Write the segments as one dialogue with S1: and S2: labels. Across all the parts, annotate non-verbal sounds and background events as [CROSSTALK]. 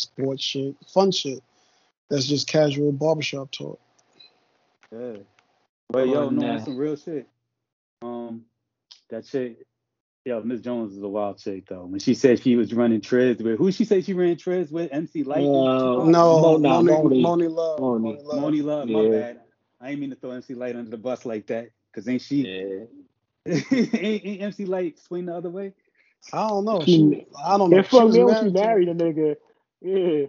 S1: sports shit, fun shit. That's just casual barbershop talk.
S2: Yeah. But yo,
S3: Oh,
S2: no,
S3: nah.
S2: that's some real shit. Um, that shit. Yo, Miss Jones is a wild chick though. When she said she was running Triz with who she said she ran Triz with MC Lyte.
S3: Uh,
S1: No,
S3: Mo- nah,
S1: Monie,
S3: Monie.
S1: Monie Love.
S3: Monie.
S1: Monie Love.
S2: Monie Love, my
S3: Yeah.
S2: bad. I ain't mean to throw MC Lyte under the bus like that. Cause ain't she
S3: Yeah. [LAUGHS]
S2: ain't, ain't MC Lyte swing the other way?
S1: I don't know.
S3: She-
S1: She, I don't know.
S3: If
S1: She
S3: fuck
S1: was
S3: me when she
S1: married
S3: married a nigga. Yeah.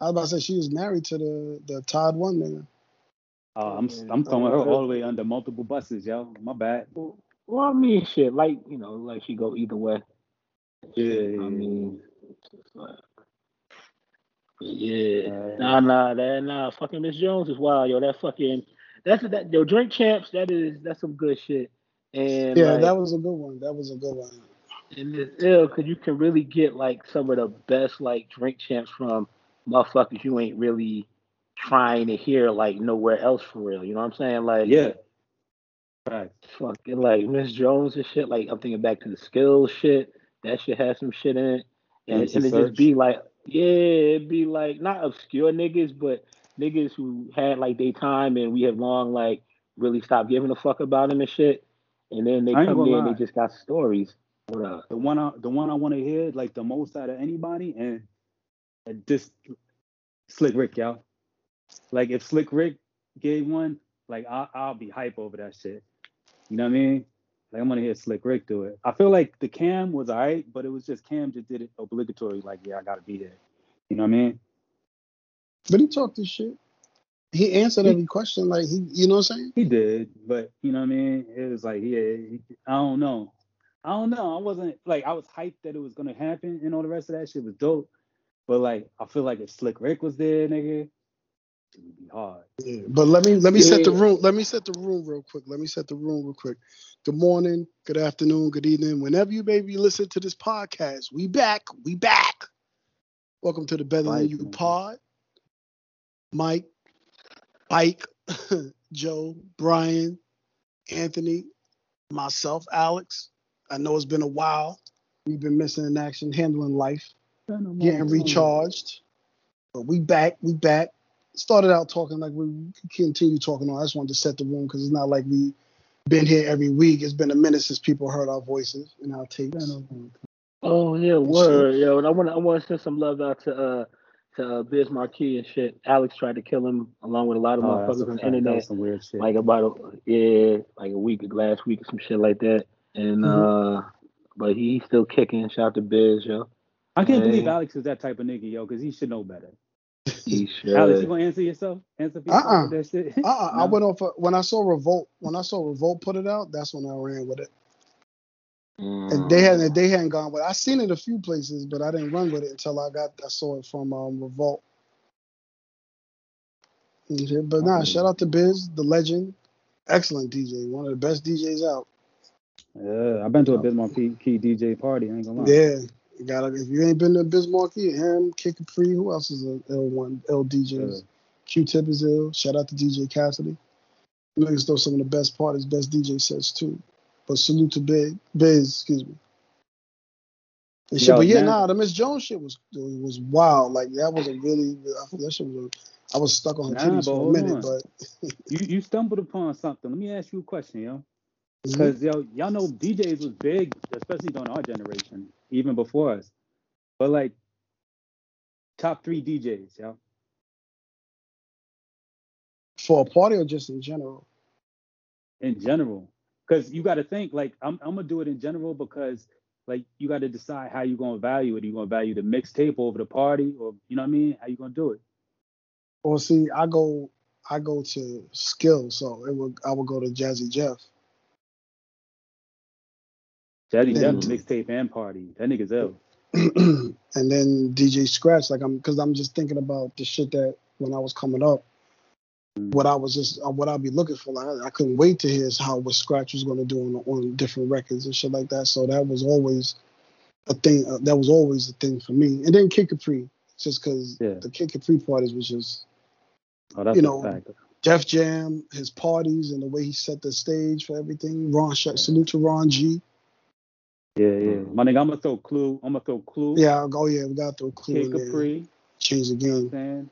S1: I was about to say she was married to the the Todd one nigga.
S2: Oh, I'm
S3: Yeah.
S2: I'm throwing her all the way under multiple buses, yo. My bad.
S3: Well, I mean, shit, like you know, like she go either way.
S2: Yeah.
S3: I mean, like- yeah.
S2: Uh,
S3: Nah, nah, that nah. Fucking Miss Jones is wild, yo. That fucking that's that yo drink champs. That is that's some good shit. And
S1: Yeah,
S3: like,
S1: that was a good one. That was a good one.
S3: And it's ill because you can really get like some of the best like drink champs from motherfuckers you ain't really trying to hear like nowhere else for real. You know what I'm saying? Like
S2: yeah. Right.
S3: fucking like Miss Jones and shit. Like I'm thinking back to the skills shit. That shit has some shit in it. And, and it just be like, yeah, it'd be like not obscure niggas, but niggas who had like their time and we have long like really stopped giving a fuck about them and shit. And then they come and
S2: lie.
S3: they just got stories. Up?
S2: The one I the one I want to hear like the most out of anybody and uh, this Slick Rick, y'all. Like if Slick Rick gave one, like I, I'll be hype over that shit. You know what I mean? Like I'm gonna hear Slick Rick do it. I feel like the Cam was alright, but it was just Cam just did it obligatory. Like yeah, I gotta be there. You know what I mean?
S1: But he talked his shit. He answered every question. Like he, you know what I'm saying?
S2: He did, but you know what I mean? It was like yeah, he- I don't know. I don't know. I wasn't like I was hyped that it was gonna happen and all the rest of that shit was dope. But like I feel like if Slick Rick was there, nigga, it would be hard.
S1: Yeah. But let me let me set the room. Let me set the room real quick. Let me set the room real quick. Good morning, good afternoon, good evening. Whenever you baby listen to this podcast, we back. We back. Welcome to the Better Than You
S2: man.
S1: pod. Mike, Mike, [LAUGHS] Joe, Brian, Anthony, myself, Alex. I know it's been a while. We've been missing in action, handling life, getting recharged. But we back, we back. Started out talking like we continue talking on. I just wanted to set the room because it's not like we been here every week. It's been a minute since people heard our voices and our takes.
S3: Oh yeah, word, yo. And I want to I want to send some love out to uh to uh, Biz Markie and shit. Alex tried to kill him along with a lot of
S2: Oh, that's
S3: motherfuckers
S2: a
S3: on the
S2: fact. That
S3: internet.
S2: some weird shit.
S3: Like about a, yeah, like a week last week or some shit like that. And
S1: Mhm.
S3: uh but he's still kicking. Shout out to Biz, yo.
S2: I can't believe Alex is that type of nigga, yo, because he should know better.
S3: He [LAUGHS] should.
S2: Alex, you
S3: should.
S2: gonna answer yourself? Answer for yourself
S1: Uh-uh.
S2: that shit?
S1: Uh-uh. I went off when I saw Revolt. When I saw Revolt put it out, that's when I ran with it. And they
S3: Mm.
S1: hadn't they hadn't gone with. it. I seen it a few places, but I didn't run with it until I got I saw it from um, Revolt. But nah,
S2: Okay.
S1: shout out to Biz, the legend, excellent DJ, one of the best DJs out.
S2: Yeah, I've been to a oh. Biz Markie, Key DJ party. I ain't gonna lie.
S1: Yeah, you gotta if you ain't been to Bismarck Markie, him, Kid Capri, who else is a L one L DJs?
S2: Yeah.
S1: Q-Tip is ill. Shout out to DJ Cassidy. Niggas throw some of the best parties, best DJ sets too. But salute to Big Biz, excuse me. And shit,
S2: Yo,
S1: but yeah,
S2: now-
S1: nah, the Miss Jones shit was was wild. Like that was a really, I think that shit was. A, I was stuck on her
S2: Nah,
S1: titties for a minute,
S2: on.
S1: but
S2: You you stumbled upon something. Let me ask you a question, yo.
S1: Mhm.
S2: Because yo, y'all know DJs was big, especially during our generation, even before us. But like top three DJs, yo.
S1: for a party or just in general.
S2: in general. Because you got to think like I'm, I'm gonna do it in general because like you got to decide how you gonna value it. Are you gonna value the mixtape over the party, or you know what I mean? How you gonna do it?
S1: Well, see, I go, I go to skill, so it would, I would go to Jazzy Jeff.
S2: Jazzy
S1: Yeah.
S2: Jeff mixtape and party. That nigga's ill. [CLEARS THROAT]
S1: and then DJ Scratch, like I'm, because I'm just thinking about the shit that when I was coming up, what I was just, uh, what I'd be looking for. Like I, I couldn't wait to hear how what Scratch was going to do on on different records and shit like that. So that was always a thing. Uh, that was always a thing for me. And then Kid Capri, just because
S2: Yeah.
S1: the Kid Capri parties was just
S2: Oh,
S1: You know. Def Jam, his parties and the way he set the stage for everything. Ron, salute to Ron G.
S2: Yeah, yeah. My nigga, I'm gonna throw Clue. I'm gonna throw Clue.
S1: Yeah, I'll go. Yeah, we got to throw Clue
S2: Kid. Capri.
S1: Choose again.
S2: You know I'm
S1: game.
S2: saying?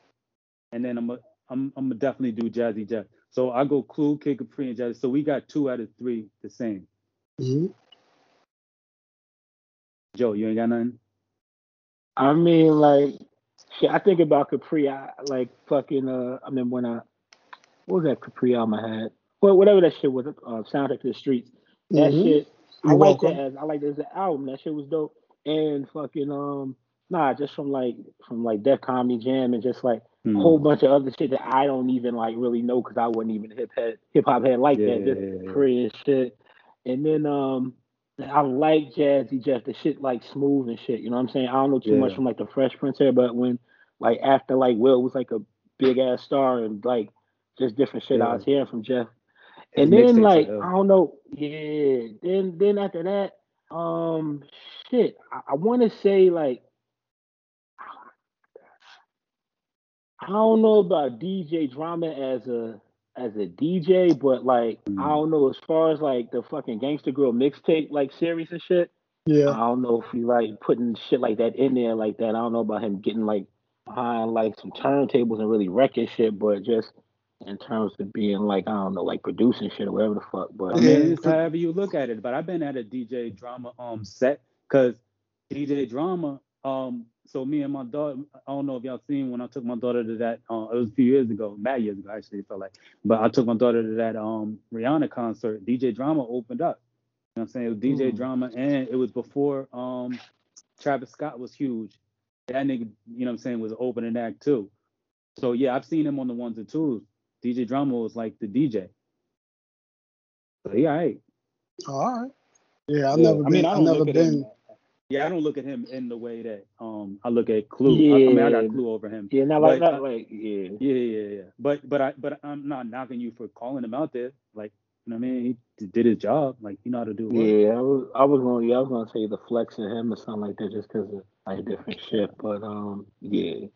S2: And then I'm a, I'm I'm gonna definitely do Jazzy Jeff. So I go Clue, Kid Capri, and Jazzy. So we got two out of three the same.
S1: hmm
S2: Joe, you ain't got nothing?
S3: I mean, like, shit. I think about Capri. I like fucking. Uh, I mean, when I what was that Capri album my head? Well, whatever that shit was. Uh, soundtrack to the streets. That
S1: Mhm.
S3: shit. I like that as I like that as an album. That shit was dope. And fucking um, nah, just from like from like Def Comedy Jam and just like
S2: Hmm.
S3: a whole bunch of other shit that I don't even like really know because I wasn't even hip head hip hop head like
S2: Yeah,
S3: that. Just
S2: yeah, yeah,
S3: shit. And then um, I like Jazzy Jeff. The shit like smooth and shit. You know what I'm saying? I don't know too much from like the Fresh Prince here, but when like after like Will was like a big ass star and like just different shit I was hearing from Jeff. And then like
S2: ill.
S3: I don't know, yeah. Then then after that, um, shit. I, I want to say like I don't know about DJ Drama as a as a DJ, but like I
S2: Mm.
S3: don't know as far as like the fucking Gangsta Grillz mixtape like series and shit.
S1: Yeah.
S3: I don't know if he like putting shit like that in there like that. I don't know about him getting like behind like some turntables and really wrecking shit, but just in terms of being like I don't know, like producing shit or whatever the fuck. But
S2: I
S1: Yeah,
S2: mean, it's however you look at it. But I've been at a DJ drama um set because DJ drama um. So me and my daughter, I don't know if y'all seen when I took my daughter to that. Uh, it was a few years ago, mad years ago actually. It felt like, but I took my daughter to that um Rihanna concert. DJ drama opened up. You know what I'm saying? It was DJ
S3: Mm.
S2: drama, and it was before um Travis Scott was huge. That nigga, you know what I'm saying, was opening act too. So yeah, I've seen him on the ones and twos. DJ drama was like the DJ. So yeah, alright.
S1: All right. Yeah, I've
S2: Yeah.
S1: never
S2: I
S1: been.
S2: mean, I
S1: I've never been.
S2: him. Yeah, I don't look at him in the way that um I look at Clue. I, I mean, I got
S3: Yeah.
S2: Clue over him.
S3: yeah, not like
S2: But,
S3: not like yeah.
S2: Yeah, yeah, yeah. But but I but I'm not knocking you for calling him out there. Like you know what I mean? He did his job. Like you know how to do work.
S3: Yeah, I was I was gonna yeah, I was gonna say the flex in him or something like that just because of like different shit. But um yeah,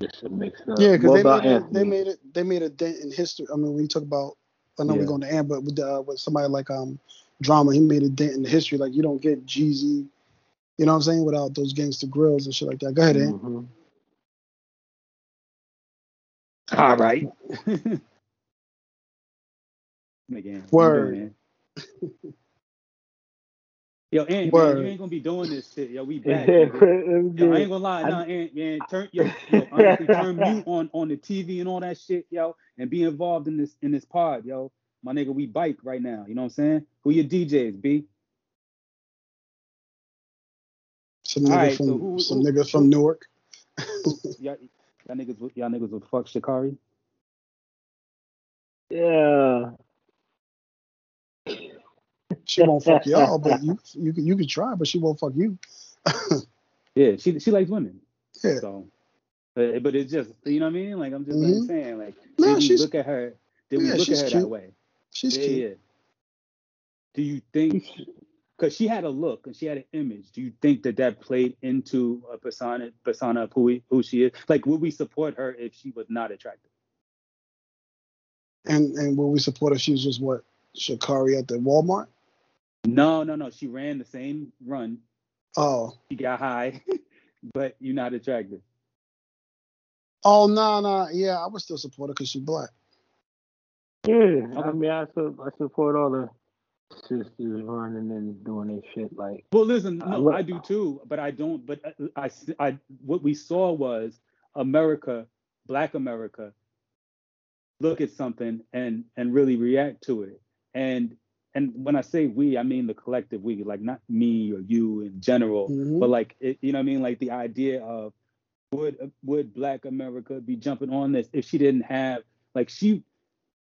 S3: just a mix up.
S1: Yeah, because they made it, they made it they made a dent in history. I mean, when you talk about, I know
S2: Yeah.
S1: we're going to end, but with uh, with somebody like um drama, he made a dent in the history. Like you don't get Jeezy, you know what I'm saying, without those Gangsta Grillz and shit like that. Go ahead, Ant.
S3: Mhm. All right. [LAUGHS]
S2: Again,
S1: Word. [LAUGHS]
S2: Yo, Ant, man, you ain't gonna be doing this shit. Yo, we [LAUGHS] back.
S3: Yeah.
S2: Yo, I ain't gonna lie,
S3: I-
S2: nah, Ant, man, turn yo, [LAUGHS] yo, honestly, turn mute on on the TV and all that shit, yo, and be involved in this in this pod, yo. My nigga, we bike right now. You know what I'm saying? Who your DJs, B?
S1: Some nigga
S2: Alright,
S1: from
S2: so who-
S1: some
S2: who-
S1: nigga from
S2: who-
S1: Newark. [LAUGHS]
S2: Y'all, y'all niggas, y'all niggas would fuck Sha'Carri.
S3: yeah.
S1: She won't fuck y'all, but you you can you can try, but she won't fuck you. [LAUGHS]
S2: Yeah, she she likes women.
S1: Yeah.
S2: So, uh, but it's just you know what I mean. Like I'm just like
S1: Mhm.
S2: saying, like
S1: Nah,
S2: did we
S1: she's-
S2: look at her? Did we
S1: Yeah,
S2: look at
S1: she's
S2: her
S1: cute.
S2: that way?
S1: She's
S2: yeah,
S1: cute.
S2: yeah. Do you think? Because she had a look and she had an image. Do you think that that played into a persona persona of who we, who she is? Like, would we support her if she was not attractive?
S1: And and will we support her? She was just what Sha'Carri at the Walmart.
S2: No, no, no. She ran the same run.
S1: Oh,
S2: She got high, [LAUGHS] but you're not attractive.
S1: oh no, no, yeah, I would still support her because she's black.
S3: Yeah, I mean, I, su- I support all the sisters running and doing their shit. Like,
S2: Well, listen,
S3: I
S2: no,
S3: look-
S2: I do too, but I don't. But uh, uh, I, I, I, what we saw was America, Black America, look at something and and really react to it. And and when I say we, I mean the collective we, like not me or you in general,
S1: Mhm.
S2: but like it, you know what I mean, like the idea of would would Black America be jumping on this if she didn't have like she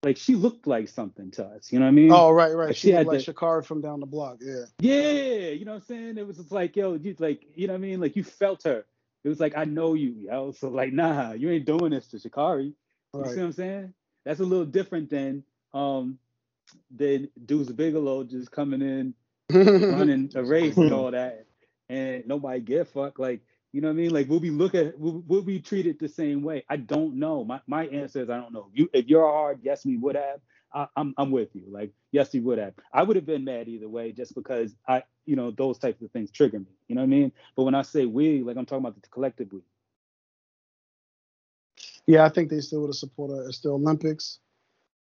S2: like she looked like something to us, you know what I mean?
S1: Oh, right, right.
S2: Like,
S1: She
S2: she had
S1: like
S2: the-
S1: Sha'Carri from down the block. Yeah.
S2: Yeah, you know what I'm saying? It was just like, yo, you like, you know what I mean? Like you felt her. It was like, I know you, yo. So like, nah, you ain't doing this to Sha'Carri. You
S1: Right.
S2: see what I'm saying? That's a little different than um than Deuce Bigalow just coming in, [LAUGHS] running a race and all that, and nobody give a fuck. Like, you know what I mean? Like, we'll we look at will, will we treat it the same way? I don't know. My my answer is I don't know. You if you're hard, yes, we would have. I, I'm I'm with you. Like, yes, we would have. I would have been mad either way, just because I you know, those types of things trigger me. You know what I mean? But when I say we, like I'm talking about the collective we.
S1: Yeah, I think they still would have supported. Uh, it's the Olympics.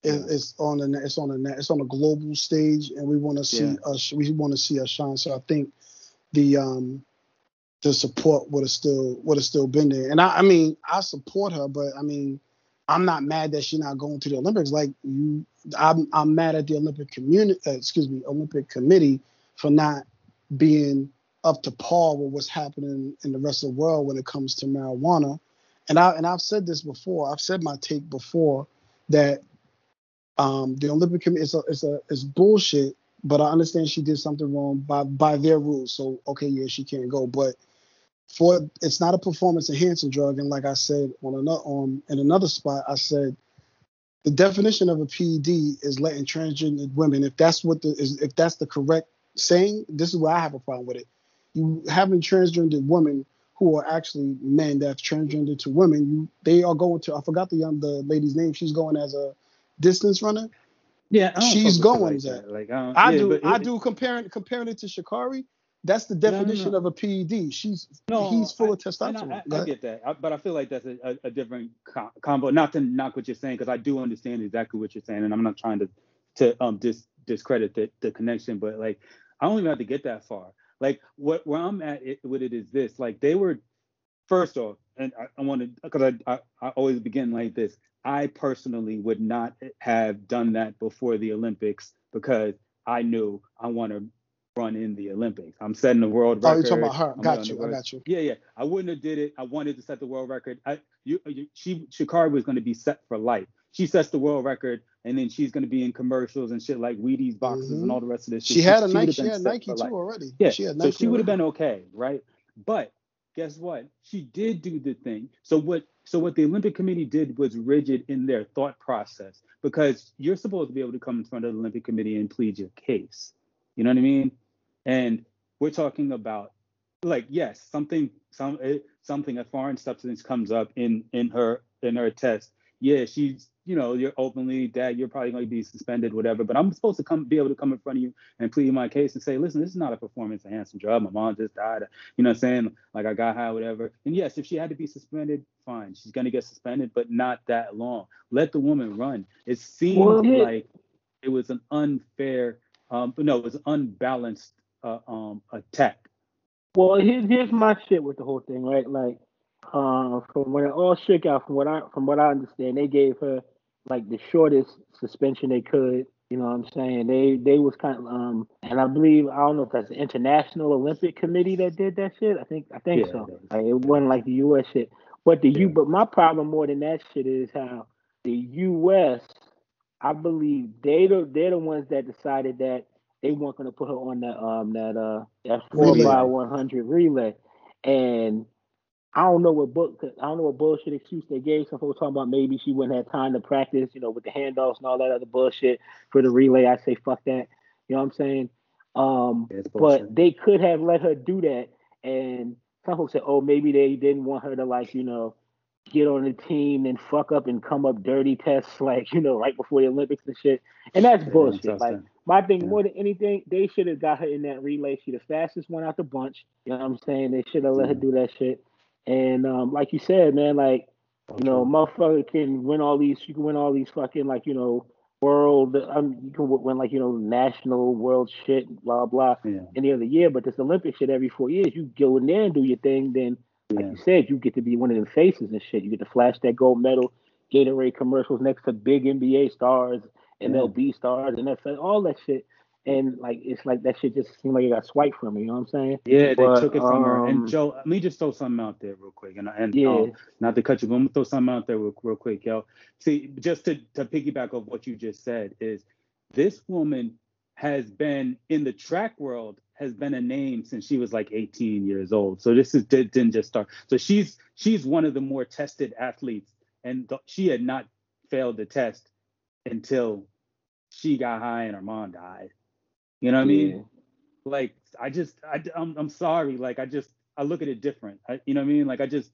S1: It, It's on the it's on the it's on a global stage, and we want to see
S2: Yeah.
S1: us. We want to see us shine. So I think the um the support would have still would have still been there. And I, I mean, I support her, but I mean, I'm not mad that she's not going to the Olympics. Like you, I'm I'm mad at the Olympic community. Uh, excuse me, Olympic committee for not being up to par with what's happening in the rest of the world when it comes to marijuana. And I and I've said this before. I've said my take before that um, the Olympic committee is a a bullshit. But I understand she did something wrong by by their rules. So okay, yeah, she can't go. But for it's not a performance enhancing drug. And like I said on another on in another spot, I said the definition of a PED is letting transgender women, if that's what the is if that's the correct saying, this is where I have a problem with it. You having transgender women who are actually men that's transgender to women, you they are going to I forgot the young the lady's name. She's going as a distance runner.
S2: Yeah,
S1: She's going
S2: shit
S1: that.
S2: Like, I,
S1: I
S2: yeah,
S1: do
S2: but
S1: I do comparing comparing it to Sha'Carri. That's the
S2: no,
S1: definition
S2: no.
S1: of a PED. She's
S2: No,
S1: he's full
S2: I-
S1: of testosterone.
S2: I, I, I get that, I, but I feel like that's a, a, a different co- combo. Not to knock what you're saying, because I do understand exactly what you're saying, and I'm not trying to to um dis, discredit the, the connection, but like I don't even have to get that far. Like what where I'm at it, with it is this: like they were first off, and I, I want to because I, I I always begin like this. I personally would not have done that before the Olympics because I knew I want to run in the Olympics. I'm setting the world record.
S1: Oh, you're talking about her.
S2: I'm
S1: Got you. I got you.
S2: Yeah, yeah. I wouldn't have did it. I wanted to set the world record. I, you, you she, Sha'Carri was going to be set for life. She sets the world record, and then she's going to be in commercials and shit like Wheaties boxes
S1: Mhm.
S2: and all the rest of this. shit.
S1: She had a
S2: would've
S1: Nike. She had Nike too
S2: life.
S1: already.
S2: Yeah,
S1: She had
S2: so she would have been okay, right? But guess what? She did do the thing. So what? So what the Olympic Committee did was rigid in their thought process because you're supposed to be able to come in front of the Olympic Committee and plead your case. You know what I mean? And we're talking about like yes, something some eh, something a foreign substance comes up in in her in her test. Yeah, she's you know you're openly that you're probably going to be suspended, whatever. But I'm supposed to come be able to come in front of you and plead my case and say, listen, this is not a performance enhancing drug. My mom just died. You know what I'm saying? Like I got high, whatever. And yes, if she had to be suspended, fine. She's gonna get suspended, but not that long. Let the woman run. It seemed
S3: Well, yeah.
S2: like it was an unfair, um, no, it was an unbalanced uh, um, attack.
S3: Well, here's here's my shit with the whole thing, right? Like, uh, from when it all shook out, from what I from what I understand, they gave her like the shortest suspension they could. You know what I'm saying? They they was kind of um, and I believe I don't know if that's the International Olympic Committee that did that shit. I think I think
S2: Yeah,
S3: so.
S2: it.
S3: Like, it wasn't like the U.S. shit, but the U. But my problem more than that shit is how the U.S. I believe they the, they're the ones that decided that they weren't going to put her on that um that uh that four by one hundred relay, and I don't know what book I don't know what bullshit excuse they gave. Some folks talking about maybe she wouldn't have time to practice, you know, with the handoffs and all that other bullshit for the relay. I say fuck that. You know what I'm saying? Um,
S2: Yeah,
S3: but they could have let her do that, and some folks said, oh, maybe they didn't want her to like you know get on the team and fuck up and come up dirty tests [LAUGHS] like you know right before the Olympics and shit. And that's
S2: Yeah,
S3: bullshit. Like my thing
S2: Yeah.
S3: more than anything, they should have got her in that relay. She the fastest one out the bunch. You know what I'm saying? They should have let her do that shit. And um, like you said, man, like you know, motherfucker can win all these. You can win all these fucking like you know world. Um, you can win like you know national world shit, blah blah.
S2: yeah,
S3: Any other year, but this Olympic shit every four years, you go in there and do your thing. Then, like
S2: yeah.
S3: you said, you get to be one of them faces and shit. You get to flash that gold medal, Gatorade commercials next to big NBA stars, MLB stars, and that's all that shit. And like it's like that shit just seemed like it got swiped from me. You know what I'm saying?
S2: Yeah, they
S3: But,
S2: took it from her. And
S3: um,
S2: Joe, let me just throw something out there real quick. And, and
S3: Yeah.
S2: um, not to cut you, but I'm gonna throw something out there real, real quick, yo. See, just to, to piggyback off what you just said, is this woman has been in the track world has been a name since she was like 18 years old. So this is did, didn't just start. So she's she's one of the more tested athletes, and th- she had not failed the test until she got high and her mom died. You know what I mean? Like I just I I'm, I'm sorry like I just I look at it different I, you know what I mean like I just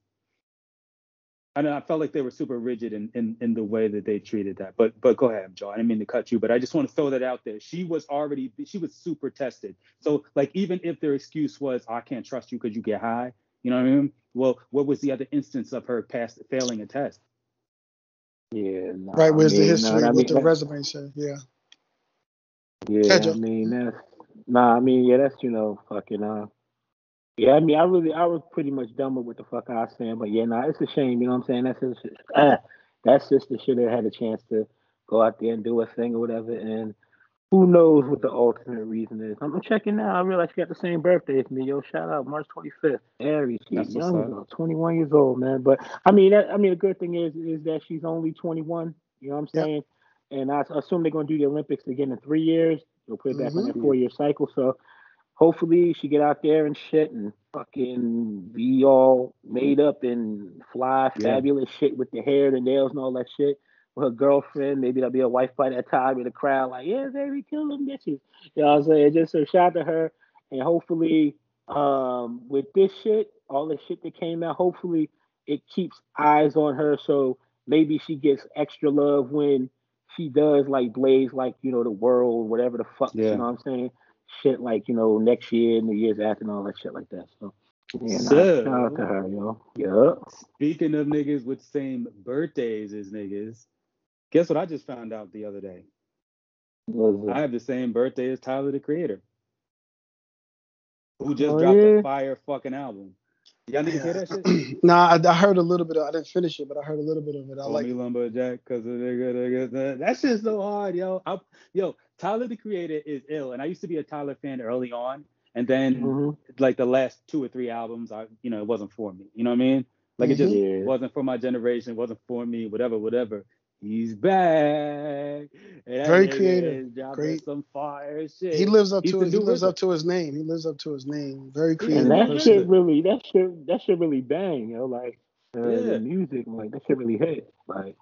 S2: I know I felt like they were super rigid in, in in the way that they treated that. But but go ahead, Joe. I didn't mean to cut you, but I just want to throw that out there. She was already she was super tested. So like even if their excuse was I can't trust you because you get high, you know what I mean? Well, what was the other instance of her past failing a test?
S3: Yeah. Nah,
S1: Right, where's
S3: I
S1: the
S3: mean,
S1: history?
S3: nah, I
S1: what
S3: mean,
S1: the resume say? Yeah.
S3: Yeah,
S1: Catch
S3: I mean that's nah. I mean yeah, that's you know fucking uh. Yeah, I mean I really I was pretty much done with what the fuck I was saying, but yeah, nah, it's a shame. You know what I'm saying? That's just uh, that sister should have had a chance to go out there and do a thing or whatever. And who knows what the ultimate reason is? I'm checking now. I realize she got the same birthday as me. Yo, shout out March 25th. Aries, she's young,
S2: up.
S3: girl, 21 years old, man. But I mean, that, I mean, the good thing is is that she's only 21. You know what I'm
S1: Yep.
S3: And I assume they're gonna do the Olympics again in three years. They'll put it back on
S1: Mhm.
S3: that four year cycle. So hopefully she get out there and shit and fucking be all made up and fly
S2: Yeah.
S3: fabulous shit with the hair, the nails, and all that shit. With her girlfriend, maybe there'll be a wife by that time in the crowd, like, yeah, baby, kill them bitches. You know what I'm saying? Just so shout to her. And hopefully, um, with this shit, all the shit that came out, hopefully it keeps eyes on her so maybe she gets extra love when she does like blaze like, you know, the world, whatever the fuck,
S2: Yeah.
S3: you know what I'm saying? Shit like, you know, next year and the years after and all that shit like that. So yeah,
S2: So-
S3: shout out to her, yo. Yeah.
S2: Speaking of niggas with same birthdays as niggas, guess what I just found out the other day?
S3: What is it?
S2: I have the same birthday as Tyler the Creator, who just
S3: Oh,
S2: dropped
S3: yeah?
S2: a fire fucking album. Y'all niggas hear that shit? [CLEARS THROAT]
S1: nah, I, I heard a little bit. Of, I didn't finish it, but I heard a little bit of it. I
S2: Call
S1: like.
S2: me lumberjack because of nigga, nigga, nigga. That shit's so hard, yo. I, yo, Tyler the Creator is ill, and I used to be a Tyler fan early on, and then
S3: Mhm.
S2: like the last two or three albums, I you know it wasn't for me. You know what I mean? Like it just
S3: Yeah.
S2: wasn't for my generation, wasn't for me, whatever, whatever. He's back. And
S1: Very creative. Great.
S2: Some fire shit.
S1: He lives up
S2: He's
S1: to his. He lives up to his name. He lives up to his name. Very creative
S3: And that shit really, that shit, that shit really bang, yo. Like uh,
S2: Yeah.
S3: the music, like that shit really hit. Like,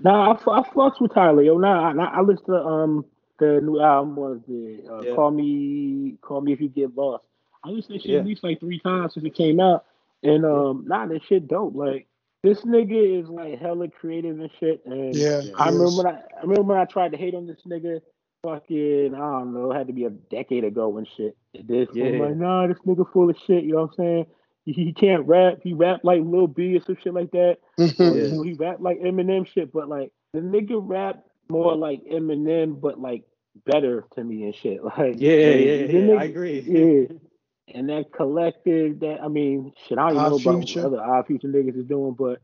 S3: nah, I, I fucks with Tyler, yo. Nah, I, I listen to um the new album was the uh,
S2: Yeah.
S3: Call Me, Call Me If You Get Lost. I listened to shit
S2: Yeah.
S3: at least like three times since it came out, and um, nah, that shit dope. Like this nigga is like hella creative and shit, and
S1: Yeah,
S2: Yeah.
S3: I remember
S1: is.
S3: when I, I remember when I tried to hate on this nigga. Fucking, I don't know, it had to be a decade ago and shit. This, I'm like, nah, this nigga full of shit. You know what I'm saying? He, he can't rap. He rap like Lil B or some shit like that. [LAUGHS]
S2: Yeah.
S3: you know, he rap like Eminem shit. But like the nigga rap more like Eminem, but like better to me and shit. [LAUGHS] Like
S2: Yeah,
S3: like,
S2: yeah, yeah.
S3: nigga-
S2: I agree.
S3: Yeah. [LAUGHS] And that collective, that I mean, shit, I don't even
S1: Odd
S3: know about
S1: Future.
S3: what other odd future niggas is doing, but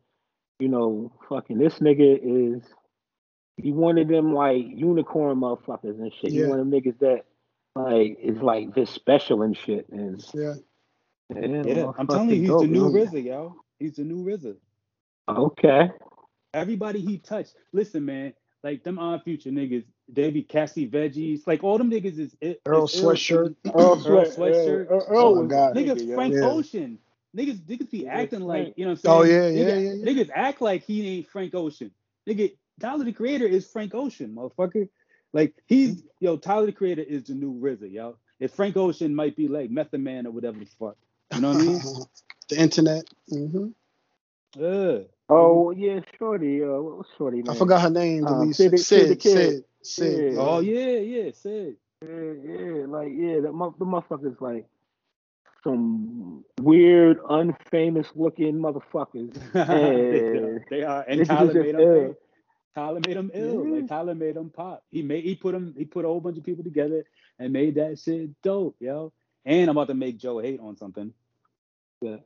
S3: you know, fucking this nigga is he one of them like unicorn motherfuckers and shit. He
S1: Yeah.
S3: one of them niggas that like is like this special and shit. And
S1: Yeah.
S3: yeah,
S2: Yeah, I'm telling you, he's the new RZA, yo. He's the new RZA.
S3: Okay.
S2: Everybody he touched. Listen, man, like them Odd Future niggas, they be Cassie veggies. Like all them niggas is is
S1: Earl. Sweatshirt.
S3: Earl,
S2: Earl Sweatshirt.
S3: Earl, Earl
S1: Oh my God.
S2: Niggas
S3: nigga.
S2: Frank
S1: Yeah.
S2: Ocean. Niggas niggas be
S3: Yeah,
S2: acting like, you know what I'm
S1: Oh,
S2: saying?
S1: yeah, yeah,
S2: Nigga-
S1: yeah, yeah.
S2: Niggas act like he ain't Frank Ocean. Nigga, Tyler the Creator is Frank Ocean, motherfucker. Like he's yo, Tyler the Creator is the new RZA, yo. If Frank Ocean might be like Method Man or whatever the fuck. You know what I mean? [LAUGHS]
S1: the internet. hmm
S2: Ugh.
S3: Oh yeah, Shorty. Uh, what was Shorty name?
S1: I forgot her name. The
S3: Um,
S1: lead
S3: Syd the- Syd.
S1: Syd
S3: Syd.
S1: Syd. Syd.
S3: Yeah.
S2: Oh yeah, yeah, Syd.
S3: Yeah, yeah, like yeah, that mo- the motherfuckers like some weird, unfamous looking motherfuckers. [LAUGHS]
S2: they, are,
S3: Yeah.
S2: they are. And
S3: Niggas
S2: Tyler made
S3: just
S2: him
S3: ill.
S2: ill. Tyler made him ill.
S3: Yeah.
S2: Like Tyler made him pop. He made he put him he put a whole bunch of people together and made that shit dope, yo. And I'm about to make Joe hate on something.
S3: Yeah.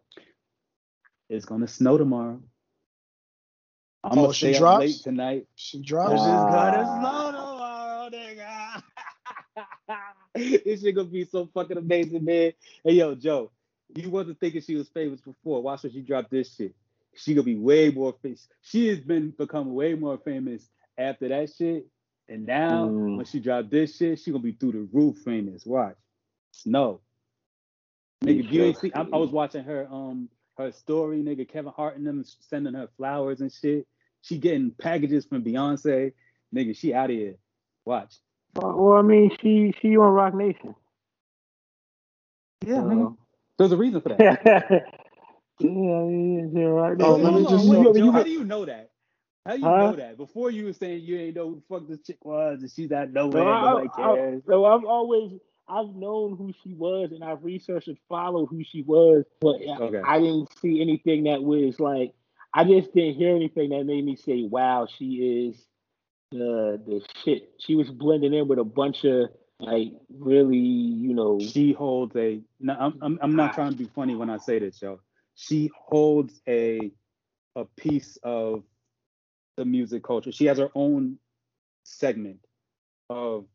S2: It's gonna snow tomorrow. I'm
S1: Oh,
S2: gonna
S1: she
S2: stay up
S1: drops?
S2: late tonight.
S1: She
S2: It's
S1: drops.
S2: just
S3: Wow.
S2: gonna snow tomorrow, nigga. [LAUGHS] this shit gonna be so fucking amazing, man. Hey yo, Joe, you wasn't thinking she was famous before. Watch when she dropped this shit. She gonna be way more famous. She has been become way more famous after that shit. And now
S3: Mm.
S2: when she dropped this shit, she gonna be through the roof famous. Watch. Snoh. Nigga, you ain't see, I, I was watching her um her story, nigga. Kevin Hart and them sending her flowers and shit. She getting packages from Beyonce. Nigga, she out of here. Watch.
S3: Well, well, I mean, she she on Roc Nation.
S2: Yeah, uh,
S3: so-
S2: There's a reason for that. [LAUGHS]
S3: Yeah, yeah, yeah, right.
S1: Oh, let me just
S2: on, wait. Joe, how do you know that? How do you
S3: Huh?
S2: know that? Before you were saying you ain't know who the fuck this chick was, and she's out nowhere,
S3: No, I,
S2: nobody
S3: I, so I've always I've known who she was and I've researched and followed who she was, but I-
S2: Okay.
S3: I didn't see anything that was like I just didn't hear anything that made me say, "Wow, she is the the shit." She was blending in with a bunch of like really, you know,
S2: She holds a. No, I'm, I'm, I'm not trying to be funny when I say this, yo. She holds a, a piece of the music culture. She has her own segment of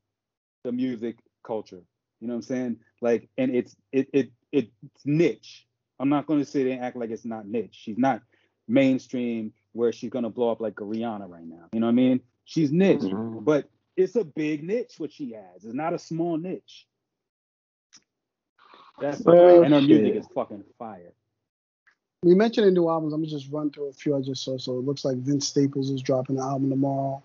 S2: the music culture. You know what I'm saying? Like, and it's it it it's niche. I'm not going to sit there and act like it's not niche. She's not mainstream where she's going to blow up like a Rihanna right now. You know what I mean? She's niche,
S3: Mhm.
S2: but it's a big niche what she has. It's not a small niche. That's
S3: Well,
S2: and her music is fucking fire.
S1: We mentioned the new albums. I'm gonna just run through a few I just saw. So it looks like Vince Staples is dropping an album tomorrow.